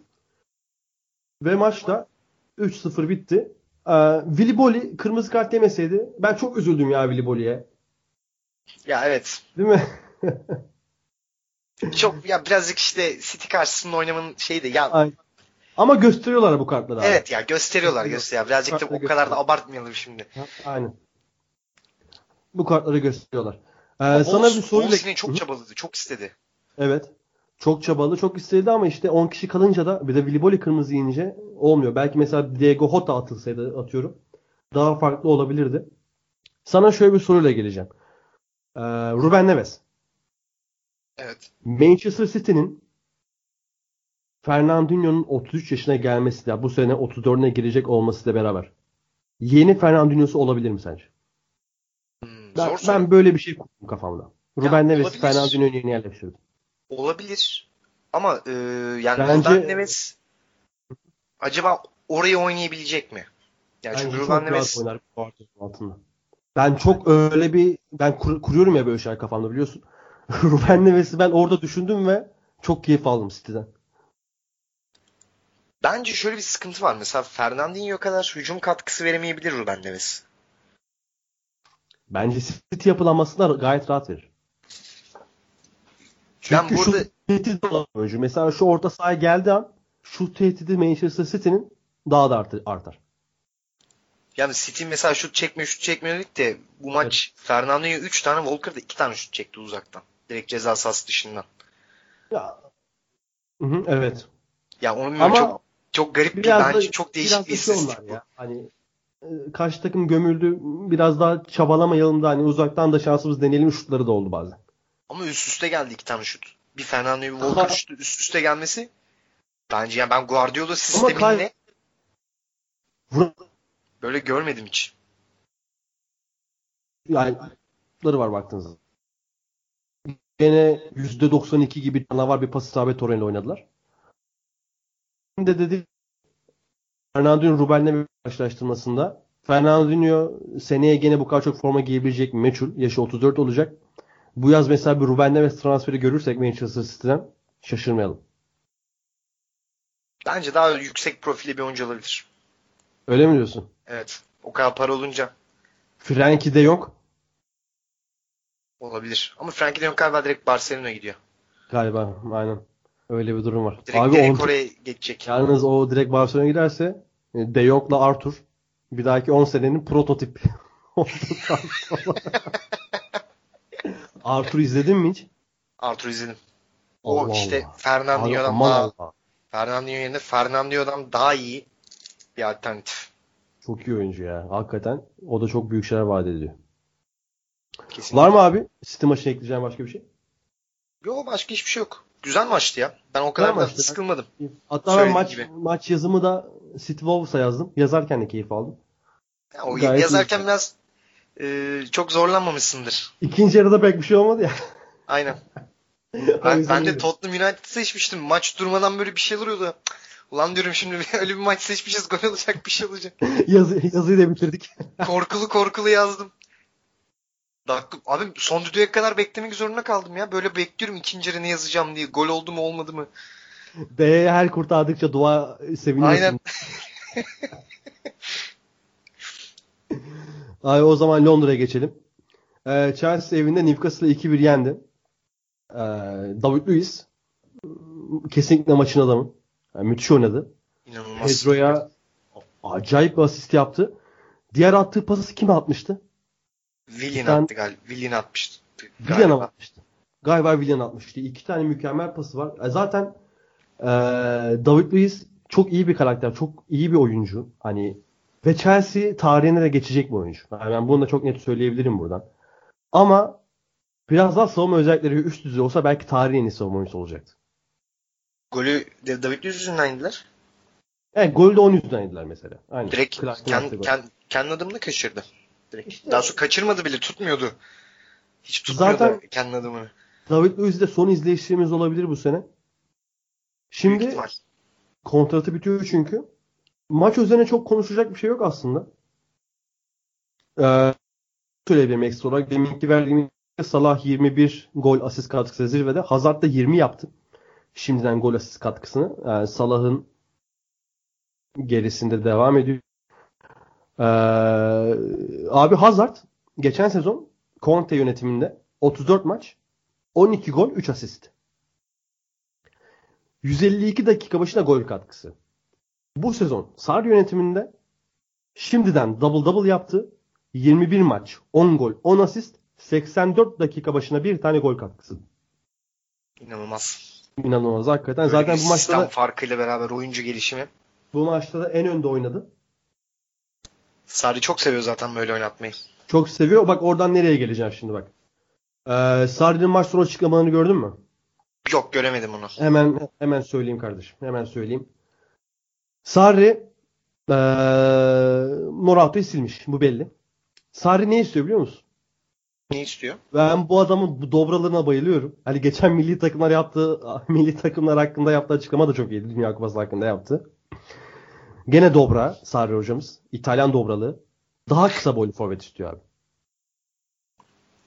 Ve maçta 3-0 bitti. Ee, Willy Boli kırmızı kart yemeseydi ben çok üzüldüm ya Willy Boli'ye. Ya evet. Değil mi? Çok ya birazcık işte City karşısında oynamanın şeyi de ya. Ama gösteriyorlar bu kartları abi. evet ya gösteriyorlar gösteriyor. Birazcık da o kadar da abartmayalım şimdi. Aynen. Bu kartları gösteriyorlar. Ee, Ama sana Wolves- bir soruyla... Wolves çok çabaladı. Çok istedi. Evet. Çok çabalı, çok istedi ama işte 10 kişi kalınca da bir de Viliboli kırmızı yiyince olmuyor. Belki mesela Diego Jota atılsaydı atıyorum. Daha farklı olabilirdi. Sana şöyle bir soruyla geleceğim. Ee, Ruben Neves. Evet. Manchester City'nin Fernandinho'nun 33 yaşına gelmesi de bu sene 34'üne girecek olmasıyla beraber yeni Fernandinho'su olabilir mi sence? Hmm, Ben, zor soru. ben böyle bir şey kurdum kafamda. Ruben Neves. Fernandinho'yu yerine yerleştirdim. Olabilir. Ama e, yani Bence- Ruben Neves acaba orayı oynayabilecek mi? Yani çünkü Bence Ruben Neves oynar altında. Ben çok öyle bir ben kur- kuruyorum ya böyle şeyler kafamda biliyorsun. Ruben Neves'i ben orada düşündüm ve çok keyif aldım City'den. bence şöyle bir sıkıntı var. Mesela Fernandinho kadar hücum katkısı veremeyebilir Ruben Neves. Bence City yapılanmasına gayet rahat verir. Çünkü Ben burada- şu tehdit oyuncu. Mesela şu orta sahaya geldiği an şu tehdidi Manchester City'nin daha da artar. artar. Yani City mesela şut çekmiyor şut çekmiyor dedik de bu maç Fernandinho 3 tane Walker da 2 tane şut çekti uzaktan. Direkt ceza sahası dışından. Ya. Hı hı, evet. Ya onun Ama çok çok garip bir bence da, çok değişik bir şey istatistik onlar bu. ya. Hani e, karşı takım gömüldü. Biraz daha çabalamayalım da hani uzaktan da şansımız deneyelim şutları da oldu bazen. Ama üst üste geldi iki tane şut. Bir Fernando bir Walker şutu üst üste gelmesi bence yani ben Guardiola sisteminde kay- böyle görmedim hiç. Yani şutları var baktığınızda. Gene %92 gibi canavar bir pas isabet oranıyla oynadılar. Şimdi de dedi Fernandinho Ruben'le karşılaştırmasında Fernandinho seneye gene bu kadar çok forma giyebilecek mi? Meçhul. Yaşı 34 olacak. Bu yaz mesela bir Ruben Neves transferi görürsek Manchester City'den şaşırmayalım. Bence daha yüksek profilli bir oyuncu olabilir. Öyle mi diyorsun? Evet. O kadar para olunca Frenkie de Jong olabilir. Ama Frankie de Jong galiba direkt Barcelona'ya gidiyor. galiba. Aynen. Öyle bir durum var. Direkt, Abi direkt oraya geçecek. Yalnız o direkt Barcelona'ya giderse e, De Jong'la Arthur bir dahaki 10 senenin prototip. Arthur izledin mi hiç? Arthur izledim. O Allah işte Fernandinho'dan daha. Fernandinho yerine Fernandinho'dan daha iyi bir alternatif. Çok iyi oyuncu ya. Hakikaten o da çok büyük şeyler vaat ediyor. Kesinlikle. Var mı abi? City maçına ekleyeceğim başka bir şey? Yok başka hiçbir şey yok. Güzel maçtı ya. Ben o kadar da sıkılmadım. Hatta ben maç gibi. maç yazımı da City Wolves'a yazdım. Yazarken de keyif aldım. Ya, o Gayet yazarken iyi. biraz e, çok zorlanmamışsındır. İkinci yarıda pek bir şey olmadı ya. Aynen. Ben, ben de. Tottenham United seçmiştim. Maç durmadan böyle bir şeyler oluyordu. Ulan diyorum şimdi öyle bir maç seçmişiz gol olacak bir şey olacak. Yazı, yazıyı da bitirdik. Korkulu korkulu yazdım. Dakika, abi son düdüğe kadar beklemek zorunda kaldım ya. Böyle bekliyorum ikinci yarı ne yazacağım diye. Gol oldu mu olmadı mı? D'ye her kurtardıkça dua seviniyorsun. Aynen. Ay o zaman Londra'ya geçelim. Ee, Chelsea evinde Newcastle'ı 2-1 yendi. Ee, David Luiz kesinlikle maçın adamı. Yani müthiş oynadı. İnanılmaz. Pedro'ya acayip bir asist yaptı. Diğer attığı pası kime atmıştı? Willian Ben- attı galiba. Willian atmıştı. Willian galiba. atmıştı. Galiba Willian atmıştı. İki tane mükemmel pası var. E zaten e, David Luiz çok iyi bir karakter. Çok iyi bir oyuncu. Hani ve Chelsea tarihine de geçecek bir oyuncu. Yani ben bunu da çok net söyleyebilirim buradan. Ama biraz daha savunma özellikleri üst düzey olsa belki tarihin en iyi savunma oyuncusu olacaktı. Golü David Luiz yüzünden yediler. Evet golü de 10 yüzden yediler mesela. Aynen. Direkt kendi, kendi, kendi adımını kaçırdı. Direkt. İşte- Daha sonra kaçırmadı bile tutmuyordu. Hiç tutmuyordu Zaten- kendi adımını. David Luiz'de son izleyişimiz olabilir bu sene. Şimdi kontratı bitiyor çünkü. Maç üzerine çok konuşacak bir şey yok aslında. Ee, söyleyebilirim ekstra olarak. Deminki verdiğim Salah 21 gol asist katkısı zirvede. Hazard da 20 yaptı. Şimdiden gol asist katkısını. Yani Salah'ın gerisinde devam ediyor. Ee, abi Hazard geçen sezon Conte yönetiminde 34 maç 12 gol 3 asist. 152 dakika başına gol katkısı. Bu sezon Sarri yönetiminde şimdiden double double yaptı. 21 maç, 10 gol, 10 asist, 84 dakika başına bir tane gol katkısı. İnanılmaz. İnanılmaz hakikaten. Böyle Zaten bu maçta da, farkıyla beraber oyuncu gelişimi. bu maçta da en önde oynadı. Sarri çok seviyor zaten böyle oynatmayı. Çok seviyor. Bak oradan nereye geleceğim şimdi bak. Ee, Sarri'nin maç sonu açıklamalarını gördün mü? Yok göremedim onu. Hemen hemen söyleyeyim kardeşim. Hemen söyleyeyim. Sarri ee, Morata'yı silmiş. Bu belli. Sarri ne istiyor biliyor musun? Ne istiyor? Ben bu adamın bu dobralarına bayılıyorum. Hani geçen milli takımlar yaptığı milli takımlar hakkında yaptığı açıklama da çok iyiydi. Dünya Kupası hakkında yaptı. Gene dobra Sarri hocamız. İtalyan dobralığı. Daha kısa boylu forvet istiyor abi.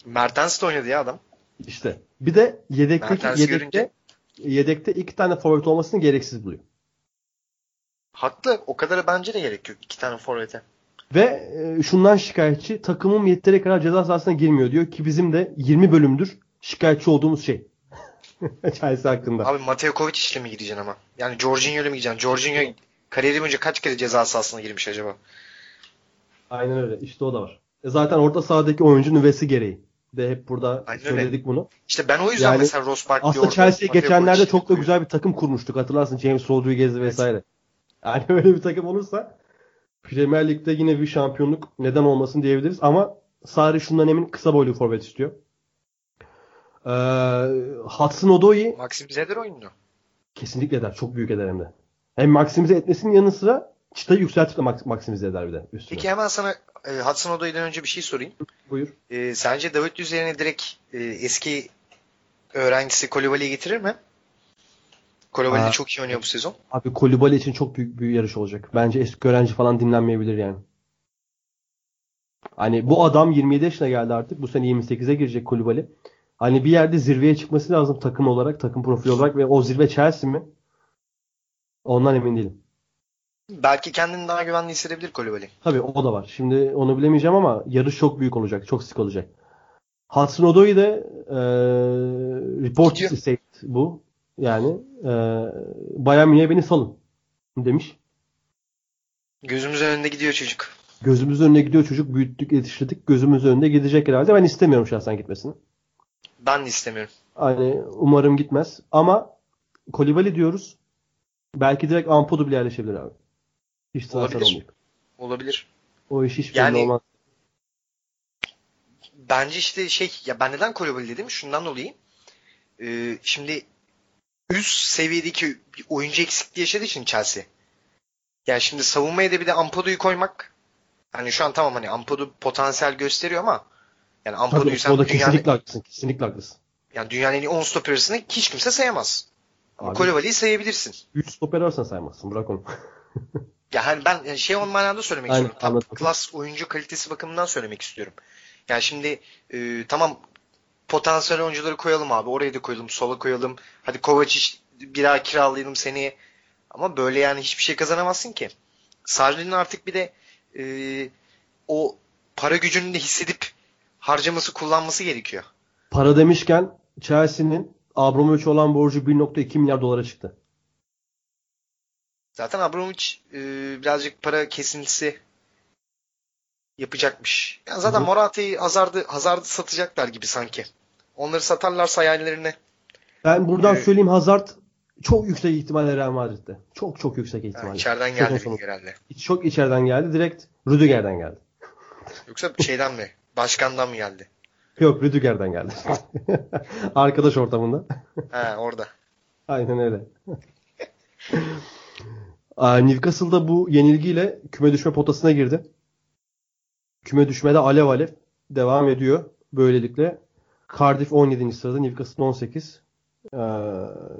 Mertens de oynadı ya adam. İşte. Bir de Mertens'i yedekte görünce- yedekte iki tane forvet olmasını gereksiz buluyor. Haklı. O kadar bence de gerek yok. iki tane forvete. Ve e, şundan şikayetçi. Takımım yeteri kadar ceza sahasına girmiyor diyor ki bizim de 20 bölümdür şikayetçi olduğumuz şey. Chelsea hakkında. Abi Mateo Kovacic ile mi gireceksin ama? Yani Jorginho ile mi gideceksin? Jorginho kariyeri boyunca kaç kere ceza sahasına girmiş acaba? Aynen öyle. İşte o da var. E zaten orta sahadaki oyuncu nüvesi gereği. De hep burada Aynen söyledik bunu. İşte ben o yüzden Yani mesela Ross Barkley Aslında Mateo geçenlerde çok da koyuyor. güzel bir takım kurmuştuk. Hatırlarsın James Rodriguez'i vesaire. Yani öyle bir takım olursa Premier Lig'de yine bir şampiyonluk neden olmasın diyebiliriz. Ama Sarri şundan emin kısa boylu forvet istiyor. Ee, Hudson Odoi Maxim Zeder oynuyor. kesinlikle eder. Çok büyük eder hem de. Hem maksimize etmesinin yanı sıra çıtayı yükseltip de mak- maksimize eder bir de üstüne. Peki hemen sana e, Hudson Odoi'den önce bir şey sorayım. Buyur. E, sence David üzerine direkt e, eski öğrencisi Kolibali'yi getirir mi? Kolibali de çok iyi oynuyor bu sezon. Abi Kolibali için çok büyük bir yarış olacak. Bence eski öğrenci falan dinlenmeyebilir yani. Hani bu adam 27 yaşına geldi artık. Bu sene 28'e girecek Kolibali. Hani bir yerde zirveye çıkması lazım takım olarak, takım profili olarak ve o zirve Chelsea mi? Ondan emin değilim. Belki kendini daha güvenli hissedebilir Kolibali. Tabii o da var. Şimdi onu bilemeyeceğim ama yarış çok büyük olacak. Çok sık olacak. Hudson Odoi de e, report state bu. Yani e, Bayern Münih'e beni salın demiş. Gözümüzün önünde gidiyor çocuk. Gözümüzün önüne gidiyor çocuk. Büyüttük, yetiştirdik. Gözümüzün önünde gidecek herhalde. Ben istemiyorum şahsen gitmesini. Ben de istemiyorum. Hani umarım gitmez. Ama Kolibali diyoruz. Belki direkt Ampodu bile yerleşebilir abi. Hiç transfer Olabilir. O iş hiç Yani- belli olmaz. Bence işte şey ya ben neden Kolibali dedim? Şundan dolayı. Ee, şimdi üst seviyedeki oyuncu eksikliği yaşadığı için Chelsea. Yani şimdi savunmaya da bir de Ampodu'yu koymak hani şu an tamam hani Ampodu potansiyel gösteriyor ama yani Ampodu'yu sen dünyanın, kesinlikle haklısın. Kesinlikle haklısın. yani dünyanın en iyi 10 stoperisini hiç kimse sayamaz. Ama Kolibali'yi sayabilirsin. 3 stoper ararsan saymazsın. Bırak onu. Ya hani ben yani şey on manada söylemek Aynen, istiyorum. Top anladım. class oyuncu kalitesi bakımından söylemek istiyorum. Yani şimdi e, tamam potansiyel oyuncuları koyalım abi. Oraya da koyalım, sola koyalım. Hadi Kovacic bir daha kiralayalım seni. Ama böyle yani hiçbir şey kazanamazsın ki. Sarri'nin artık bir de e, o para gücünü de hissedip harcaması, kullanması gerekiyor. Para demişken Chelsea'nin Abramovich olan borcu 1.2 milyar dolara çıktı. Zaten Abramovich e, birazcık para kesintisi yapacakmış. Yani zaten. Morata'yı Hazard'ı Hazard'ı satacaklar gibi sanki. Onları satarlarsa hayallerine Ben buradan Evet. söyleyeyim Hazard çok yüksek ihtimalle Real Madrid'de. Çok çok yüksek yani ihtimalle. içeriden Sezon geldi sonu. herhalde. Çok içeriden geldi. Direkt Rüdiger'den geldi. Yoksa şeyden mi? Başkandan mı geldi? Yok Rüdiger'den geldi. Arkadaş ortamında. He orada. Aynen öyle. Newcastle'da bu yenilgiyle küme düşme potasına girdi. Küme düşmede alev alev devam ediyor. Böylelikle Cardiff 17. sırada, Newcastle 18. Ee,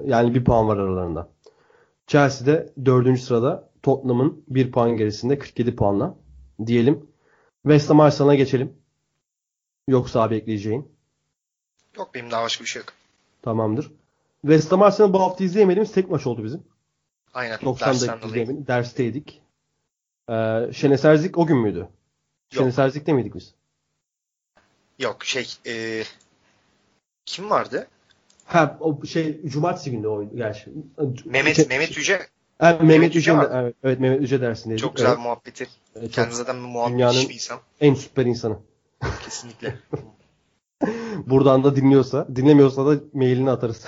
yani bir puan var aralarında. Chelsea'de 4. sırada Tottenham'ın 1 puan gerisinde 47 puanla diyelim. West Ham Arsenal'a geçelim. Yoksa abi ekleyeceğin. Yok benim daha başka bir şey yok. Tamamdır. West Ham Arsenal bu hafta izleyemediğimiz tek maç oldu bizim. Aynen. 90 dersten dakika. Dersteydik. Ee, Şenes Erzik o gün müydü? Yok. Şenes Erzik'te miydik biz? Yok şey e, kim vardı? Ha o şey cumartesi günü oydu gerçi. Mehmet Şey- Mehmet Yüce Ha, Mehmet, Mehmet Yüce Yüce evet, evet Mehmet Yüce dersindeydik. çok güzel Evet, muhabbeti. evet, Kendisi zaten bir muhabbet dünyanın- en süper insanı. Kesinlikle. Buradan da dinliyorsa, dinlemiyorsa da mailini atarız.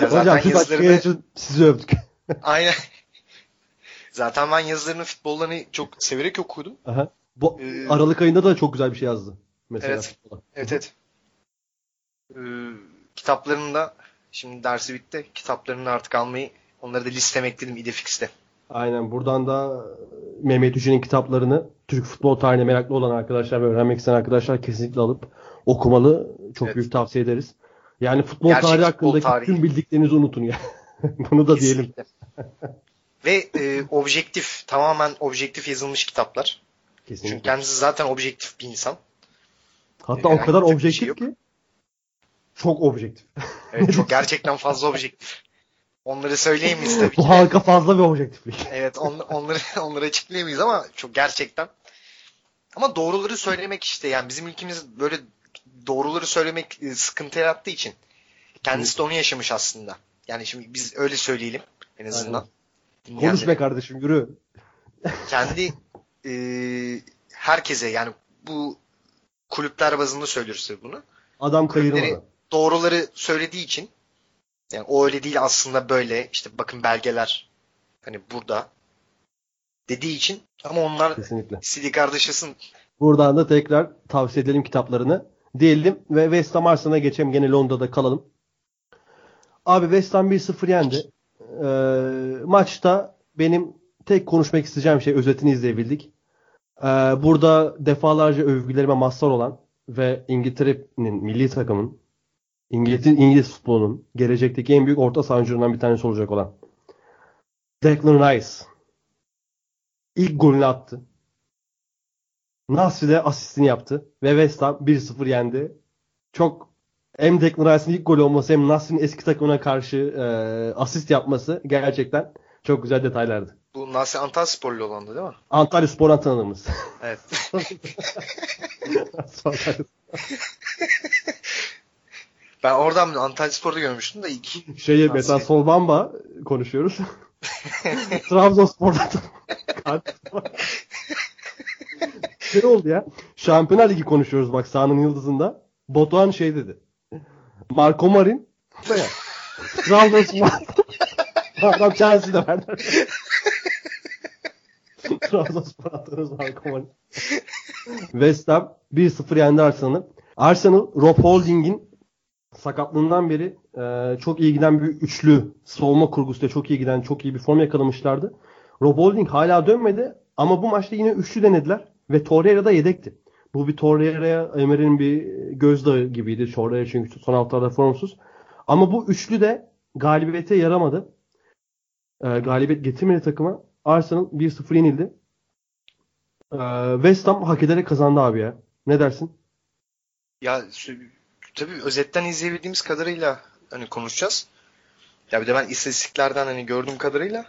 Ya Hocam siz yazılarını için sizi övdük. aynen. Zaten ben yazılarını futbollarını çok severek okudum. Aha. Bu Ee, Aralık ayında da çok güzel bir şey yazdı. Mesela. Evet. Evet evet. Ee, kitaplarını da şimdi dersi bitti. Kitaplarını artık almayı onları da listeme ekledim Idefix'te. Aynen. Buradan da Mehmet Üçü'nün kitaplarını Türk futbol tarihine meraklı olan arkadaşlar ve öğrenmek isteyen arkadaşlar kesinlikle alıp okumalı. Çok Evet. büyük tavsiye ederiz. Yani futbol Gerçek tarihi hakkındaki tarihi. tüm bildiklerinizi unutun ya. Bunu da diyelim. Ve e, objektif, tamamen objektif yazılmış kitaplar. Çünkü Kesinlikle. kendisi zaten objektif bir insan. Hatta o herhangi kadar bir şey objektif yok. ki çok objektif. Evet, çok gerçekten fazla objektif. Onları söyleyemeyiz tabii ki. Bu halka fazla bir objektiflik. Evet, on, onları onları açıklayamayız ama çok gerçekten. Ama doğruları söylemek işte yani bizim ülkemiz böyle doğruları söylemek e, sıkıntı yarattığı için kendisi de onu yaşamış aslında. Yani şimdi biz öyle söyleyelim en azından. Konuş Dinleyenlere. be kardeşim yürü. kendi e, herkese yani bu kulüpler bazında söylüyoruz bunu. Adam kayırmadı. doğruları söylediği için yani o öyle değil aslında böyle işte bakın belgeler hani burada dediği için ama onlar Kesinlikle. Sidi kardeşisin Buradan da tekrar tavsiye edelim kitaplarını. Diyelim ve West Ham Arsenal'a geçelim. Gene Londra'da kalalım. Abi West Ham 1-0 yendi. Ee, maçta benim tek konuşmak isteyeceğim şey özetini izleyebildik. Ee, burada defalarca övgülerime mazhar olan ve İngiltere'nin milli takımın İngiliz, İngiliz futbolunun gelecekteki en büyük orta sahancılarından bir tanesi olacak olan Declan Rice ilk golünü attı. Nasri de asistini yaptı ve West Ham 1-0 yendi. Çok hem Declan Rice'ın ilk golü olması hem Nasri'nin eski takımına karşı e, asist yapması gerçekten çok güzel detaylardı. bu Nasri Antalyasporlu olandı değil mi? Antalya Spor'dan tanıdığımız. Evet. ben oradan Antalyaspor'da görmüştüm de ilk. Şeyi mesela Solbamba konuşuyoruz. Trabzonspor'dan şey oldu ya. Şampiyonlar Ligi konuşuyoruz bak sahanın yıldızında. Batuhan şey dedi. Marco Marin ya. Trabzonspor. Adam Chelsea'de verdi. Trabzonspor attınız Marco Marin. West Ham 1-0 yendi Arsenal'ı. Arsenal Rob Holding'in sakatlığından beri e, çok iyi giden bir üçlü savunma kurgusuyla çok iyi giden çok iyi bir form yakalamışlardı. Rob Holding hala dönmedi ama bu maçta yine üçlü denediler ve Torreira da yedekti. Bu bir Torreira'ya Emery'nin bir gözdağı gibiydi. Torreira çünkü son haftalarda formsuz. Ama bu üçlü de galibiyete yaramadı. E, galibiyet getirmedi takıma. Arsenal 1-0 yenildi. E, West Ham hak ederek kazandı abi ya. Ne dersin? Ya tabii özetten izleyebildiğimiz kadarıyla hani konuşacağız. Ya bir de ben istatistiklerden hani gördüğüm kadarıyla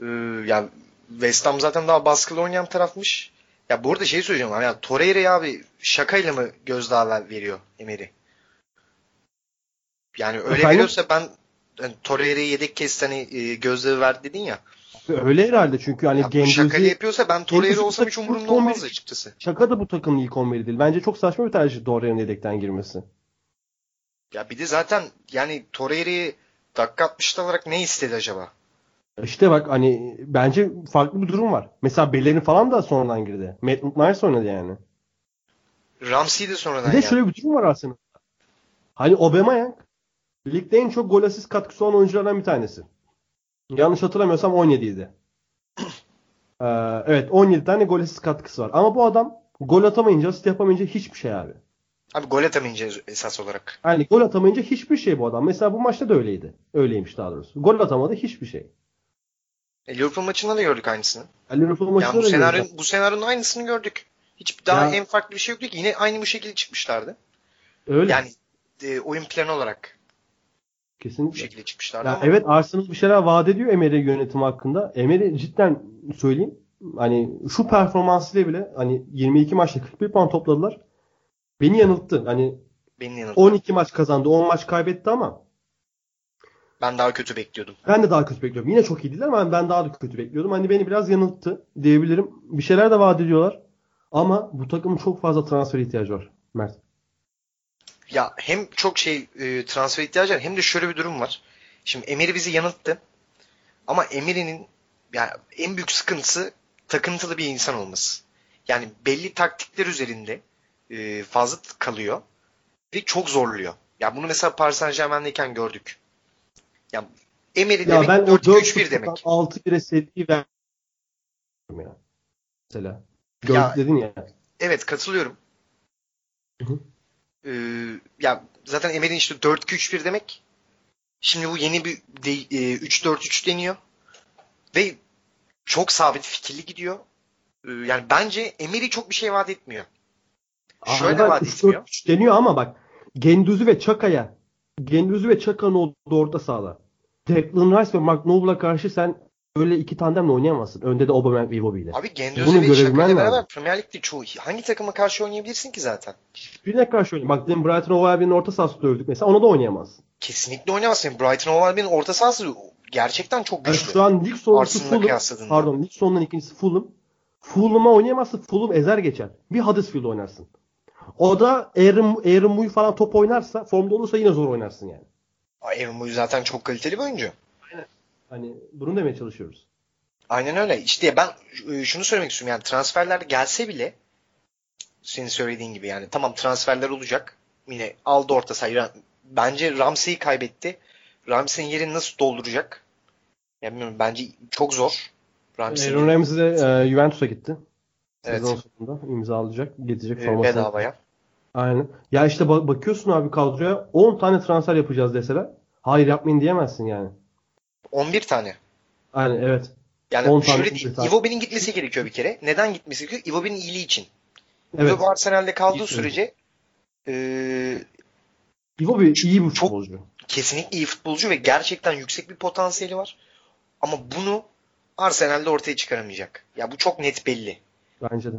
e, ya West Ham zaten daha baskılı oynayan tarafmış. Ya bu arada şey söyleyeceğim abi. Ya Torreira'ya abi şakayla mı gözdağı ver- veriyor Emery? Yani öyle Efendim? veriyorsa ben hani Torreira'yı yedek kez hani e, gözdağı ver dedin ya. Öyle herhalde çünkü hani Ya bu Gendouzi şakayla yapıyorsa ben Torreira olsam hiç umurumda olmaz açıkçası. şaka da bu takımın ilk 11'i değil. Bence çok saçma bir tercih Torreira'nın yedekten girmesi. Ya bir de zaten yani Torreira'yı dakika 60'ta olarak ne istedi acaba? İşte bak hani bence farklı bir durum var. Mesela Bellerin falan da sonradan girdi. Maitland Niles oynadı yani. Ramsey de sonradan Bir de geldi. şöyle bir durum var aslında. Hani Aubameyang ligde en çok gol asist katkısı olan oyunculardan bir tanesi. Yanlış hatırlamıyorsam 17 idi. Ee, evet 17 tane gol asist katkısı var. Ama bu adam gol atamayınca, asist yapamayınca hiçbir şey abi. Abi gol atamayınca esas olarak. Yani gol atamayınca hiçbir şey bu adam. Mesela bu maçta da öyleydi. Öyleymiş daha doğrusu. Gol atamadı hiçbir şey. E, Liverpool maçında da gördük aynısını. Yani Liverpool maçında Yani bu da senaryo, gördük. bu senaryonun aynısını gördük. Hiç daha Ya- en farklı bir şey yoktu ki. Yine aynı bu şekilde çıkmışlardı. Öyle. Yani e, oyun planı olarak bu Kesinlikle. şekilde çıkmışlardı. Ya evet Arsenal bir şeyler vaat ediyor Emery yönetimi hakkında. Emery cidden söyleyeyim hani şu performansıyla bile hani 22 maçta 41 puan topladılar. Beni yanılttı. Hani Beni yanılttı. 12 maç kazandı, 10 maç kaybetti ama Ben daha kötü bekliyordum. ben de daha kötü bekliyorum. Yine çok iyiydiler ama ben daha da kötü bekliyordum. Hani beni biraz yanılttı diyebilirim. Bir şeyler de vaat ediyorlar. Ama bu takımın çok fazla transfer ihtiyacı var. Mert. Ya hem çok şey e, transfer ihtiyacı var hem de şöyle bir durum var. Şimdi Emery bizi yanılttı. Ama Emery'nin yani en büyük sıkıntısı takıntılı bir insan olması. Yani belli taktikler üzerinde e, fazla kalıyor ve çok zorluyor. Ya bunu mesela Paris Saint Germain'deyken gördük. Ya Emery Ya demek ben o 4-2-3-1 demek. 6-1'e seriyi ver. Ya. Mesela. Gördük Ya- dedin ya. Evet katılıyorum. Hı hı. Ee, ya zaten Emery'nin işte 4-2-3-1 demek. Şimdi bu yeni bir de, e, 3-4-3 deniyor. Ve çok sabit fikirli gidiyor. Ee, yani bence Emery çok bir şey vaat etmiyor. Şöyle Aa, vaat etmiyor. dört, üç deniyor ama bak Gendüz'ü ve Çaka'ya Gendüz'ü ve Çaka'nın olduğu orta sahada. Declan Rice ve Mark Noble'a karşı sen öyle iki tandemle oynayamazsın. Önde de Aubameyang ve Iwobi ile. Abi Bunu Gendüz'ü ve Şaka'yla beraber. Premier Lig'de çoğu hangi takıma karşı oynayabilirsin ki zaten? Birine karşı oynayın. Bak demin Brighton Hove Albion orta sahası dövdük mesela. Ona da oynayamazsın. Kesinlikle oynamazsın. Brighton Hove Albion orta sahası gerçekten çok Yani güçlü. şu an lig Arsenal'la Fulham. Pardon lig sonundan ikincisi Fulham. Fulham'a oynayamazsın. Fulham ezer geçer. Bir Huddersfield oynarsın. O da Aaron, Aaron Muy falan top oynarsa formda olursa yine zor oynarsın yani. Evan Moy zaten çok kaliteli bir oyuncu. Hani bunu demeye çalışıyoruz. Aynen öyle. İşte ben e, şunu söylemek istiyorum yani transferler gelse bile senin söylediğin gibi yani tamam transferler olacak. Yine aldı orta sahayı. Bence Ramsey'i kaybetti. Ramsey'in yerini nasıl dolduracak? Ya bilmiyorum bence çok zor. Ramsey'in Aaron Ramsey de e, Juventus'a gitti. Evet. Sezon sonunda imzalayacak. Getirecek e, formasını. bedavaya. Aynen. Ya işte ba- bakıyorsun abi kadroya 10 tane transfer yapacağız deseler. Hayır yapmayın diyemezsin yani. 11 tane. Aynen evet. Yani 10 tane şöyle 11 değil. Iwobi'nin gitmesi gerekiyor bir kere. Neden gitmesi gerekiyor? Iwobi'nin iyiliği için. Evet. Iwobi Arsenal'de kaldığı söylüyorsun. sürece e, Iwobi iyi bir Çok- futbolcu. kesinlikle iyi futbolcu ve gerçekten yüksek bir potansiyeli var. Ama bunu Arsenal'de ortaya çıkaramayacak. Ya bu çok net belli. Bence de.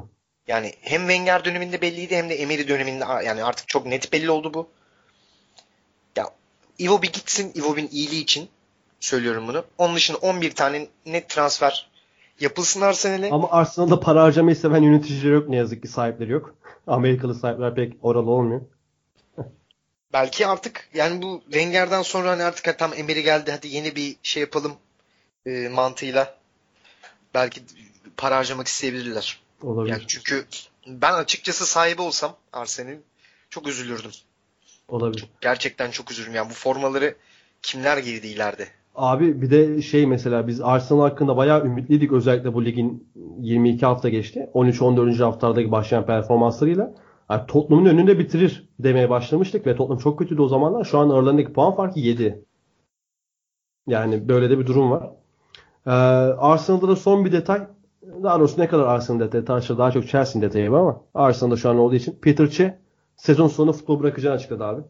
Yani hem Wenger döneminde belliydi hem de Emery döneminde yani artık çok net belli oldu bu. Ya Iwobi gitsin Iwobi'nin iyiliği için söylüyorum bunu. Onun dışında 11 tane net transfer yapılsın Arsenal'e. Ama Arsenal'da para harcamayı seven yöneticiler yok ne yazık ki sahipleri yok. Amerikalı sahipler pek oralı olmuyor. Belki artık yani bu Wenger'den sonra hani artık tam Emery geldi hadi yeni bir şey yapalım e, mantığıyla belki para harcamak isteyebilirler. Olabilir. Yani çünkü ben açıkçası sahibi olsam Arsenal'in çok üzülürdüm. Olabilir. Gerçekten çok üzülürüm. Yani bu formaları kimler giydi ileride? Abi bir de şey mesela biz Arsenal hakkında bayağı ümitliydik özellikle bu ligin 22 hafta geçti. 13-14. haftalardaki başlayan performanslarıyla. Yani Tottenham'ın önünde bitirir demeye başlamıştık ve Tottenham çok kötüydü o zamanlar. Şu an aralarındaki puan farkı 7. Yani böyle de bir durum var. Ee, Arsenal'da da son bir detay. Daha doğrusu ne kadar Arsenal detayı tartışılır. Daha çok Chelsea'nin detayı var ama Arsenal'da şu an olduğu için Peter Cech sezon sonu futbol bırakacağını açıkladı abi.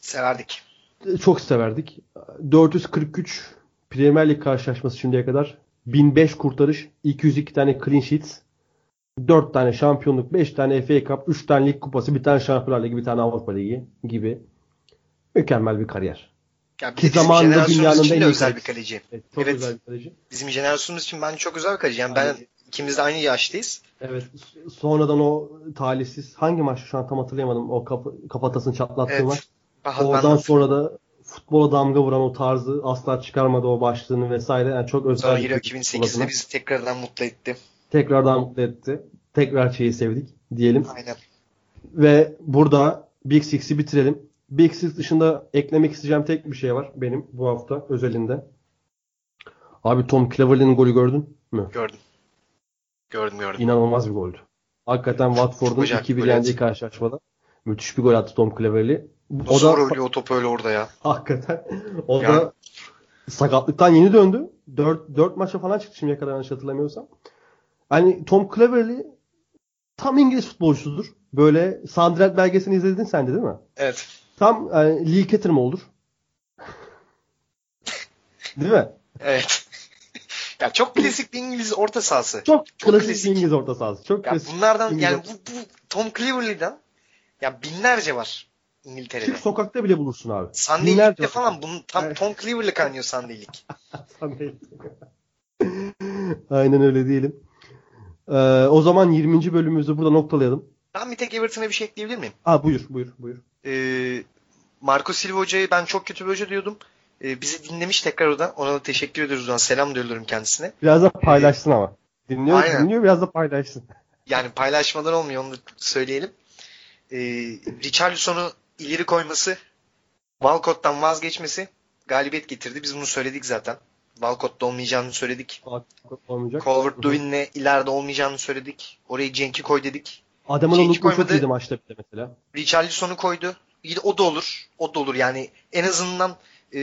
Severdik. Çok severdik. 443 Premier Lig karşılaşması şimdiye kadar. 1005 kurtarış, 202 tane clean sheets, 4 tane şampiyonluk, 5 tane FA Cup, 3 tane lig kupası, bir tane Şampiyonlar Ligi, bir tane Avrupa Ligi gibi. Mükemmel bir kariyer. Ya bir Ki zamanında dünyanın en iyi özel bir kaleci. Evet, çok Evet. özel bir kaleci. Bizim jenerasyonumuz için bence çok özel bir kaleci. Yani ben ikimiz de aynı yaştayız. Evet. Sonradan o talihsiz hangi maç şu an tam hatırlayamadım. O kap- kafatasını çatlattığı Evet. maç. Ben- Oradan ben- sonra da futbola damga vuran o tarzı asla çıkarmadı o başlığını vesaire. Yani çok özel futbol 2008'de adına. bizi tekrardan mutlu etti. tekrardan mutlu etti. Tekrar şeyi sevdik diyelim. Aynen. Ve burada Big Six'i bitirelim. Big Six dışında eklemek isteyeceğim tek bir şey var benim bu hafta özelinde. Abi Tom Cleverley'nin golü gördün mü? Gördüm. Gördüm gördüm. İnanılmaz bir goldü. Hakikaten Watford'un Acayip 2-1 gol yendiği karşılaşmada. Müthiş bir gol attı Tom Cleverley. O Zor da ölüyor o top öyle orada ya. hakikaten o Yani- da sakatlıktan yeni döndü. 4 4 maça falan çıktı şimdiye kadar yanlış hatırlamıyorsam. Hani Tom Cleverley tam İngiliz futbolcusudur. Böyle Sunderland belgesini izledin sen de değil mi? Evet. Tam yani Lee Ketter mi olur? değil mi? Evet. ya çok klasik bir İngiliz orta sahası. Çok, Çok klasik, klasik. bir İngiliz orta sahası. Çok Ya klasik. bunlardan İngiliz yani bu, bu Tom Cleverley'den ya binlerce var İngiltere'de. Çık sokakta bile bulursun abi. Var. falan bunun tam. Tom Cleverley kaynıyor Sunday League. Aynen öyle diyelim. Ee, o zaman 20. bölümümüzü burada noktalayalım. Ben bir tek Everton'a bir şey ekleyebilir miyim? Aa buyur buyur buyur. Ee, Marco Silva hocayı ben çok kötü bir hoca diyordum. Ee, bizi dinlemiş tekrar o da. Ona da teşekkür ediyoruz. Ona selam diyorum kendisine. Biraz da paylaşsın ama. Dinliyor, Aynen. dinliyor biraz da paylaşsın. Yani paylaşmadan olmuyor onu söyleyelim. Ee, Richarlison'u ileri koyması, Walcott'tan vazgeçmesi galibiyet getirdi. Biz bunu söyledik zaten. Walcott'ta olmayacağını söyledik. Olmayacak. Calvert-Lewin'le ileride olmayacağını söyledik. Orayı Cenk'i koy dedik. Adamın unutma çok iyiydi maçta bir de mesela. Richarlison'u koydu. İyi de o da olur. O da olur. Yani en azından e,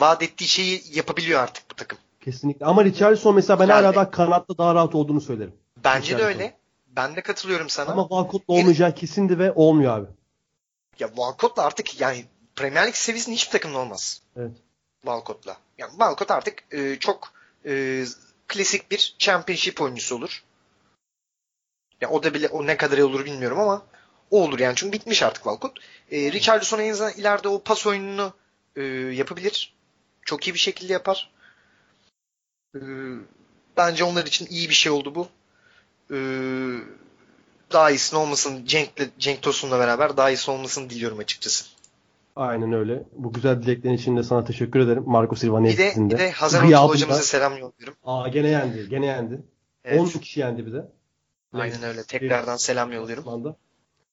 vaat ettiği şeyi yapabiliyor artık bu takım. Kesinlikle. Ama Richarlison mesela ben Yani- hala daha kanatta daha rahat olduğunu söylerim. Bence de öyle. Ben de katılıyorum sana. Ama Walcott'la olmayacağı kesindi ve olmuyor abi. Ya Walcott'la artık yani Premier Lig seviyesinde hiçbir takımda olmaz. Evet. Walcott'la. Yani Walcott artık e, çok e, klasik bir championship oyuncusu olur. Ya o da bile o ne kadar olur bilmiyorum ama o olur yani çünkü bitmiş artık Walcott. E, Richarlison en azından ileride o pas oyununu e, yapabilir. Çok iyi bir şekilde yapar. E, bence onlar için iyi bir şey oldu bu. E, daha iyisini olmasın Cenk'le, Cenk Tosun'la beraber daha iyisi olmasını diliyorum açıkçası. Aynen öyle. Bu güzel dileklerin için de sana teşekkür ederim. Marco Silva'nın Bir de, de Hazar Otul hocamıza selam yolluyorum. Aa gene yendi. Gene yendi. Evet. 10 kişi yendi bir de. Aynen öyle. Tekrardan selam yolluyorum.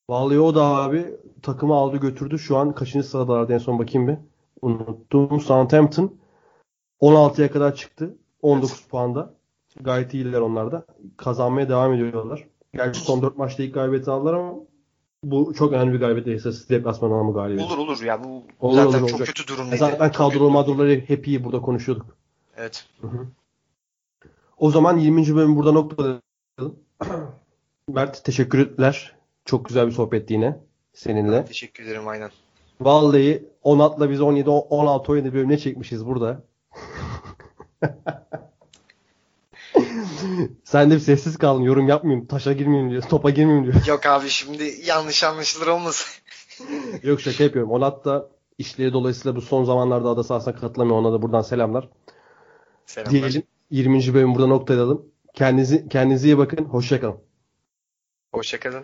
Vallahi o da abi takımı aldı götürdü. Şu an kaçıncı sıradalardı en son bakayım bir. Unuttum. Southampton 16'ya kadar çıktı. 19 puanda. Gayet iyiler onlar da. Kazanmaya devam ediyorlar. Gerçi son 4 maçta ilk galibiyeti aldılar ama bu çok önemli bir galibiyet. Sırf deplasman alma galibiyeti. Olur olur ya bu Olur, zaten olur, çok olacak. kötü durumdaydı. Zaten kadrolu madroları hep iyi burada konuşuyorduk. Evet. O zaman 20. bölümü burada noktalayalım. Mert teşekkürler. Çok güzel bir sohbetti yine seninle. Teşekkür ederim aynen. Vallahi Onat'la biz 17 16 17 bölüm ne çekmişiz burada. Sen de bir sessiz kaldın. Yorum yapmayayım. Taşa girmeyeyim diyor. Topa girmeyeyim diyor. Yok abi şimdi yanlış anlaşılır olmasın. Yok şaka yapıyorum. Onat da işleri dolayısıyla bu son zamanlarda ada sahasına katılamıyor. Ona da buradan selamlar. Selamlar. Diyelim 20. bölüm burada noktalayalım. Kendinizi, kendinize iyi bakın. Hoşçakalın. Hoşçakalın.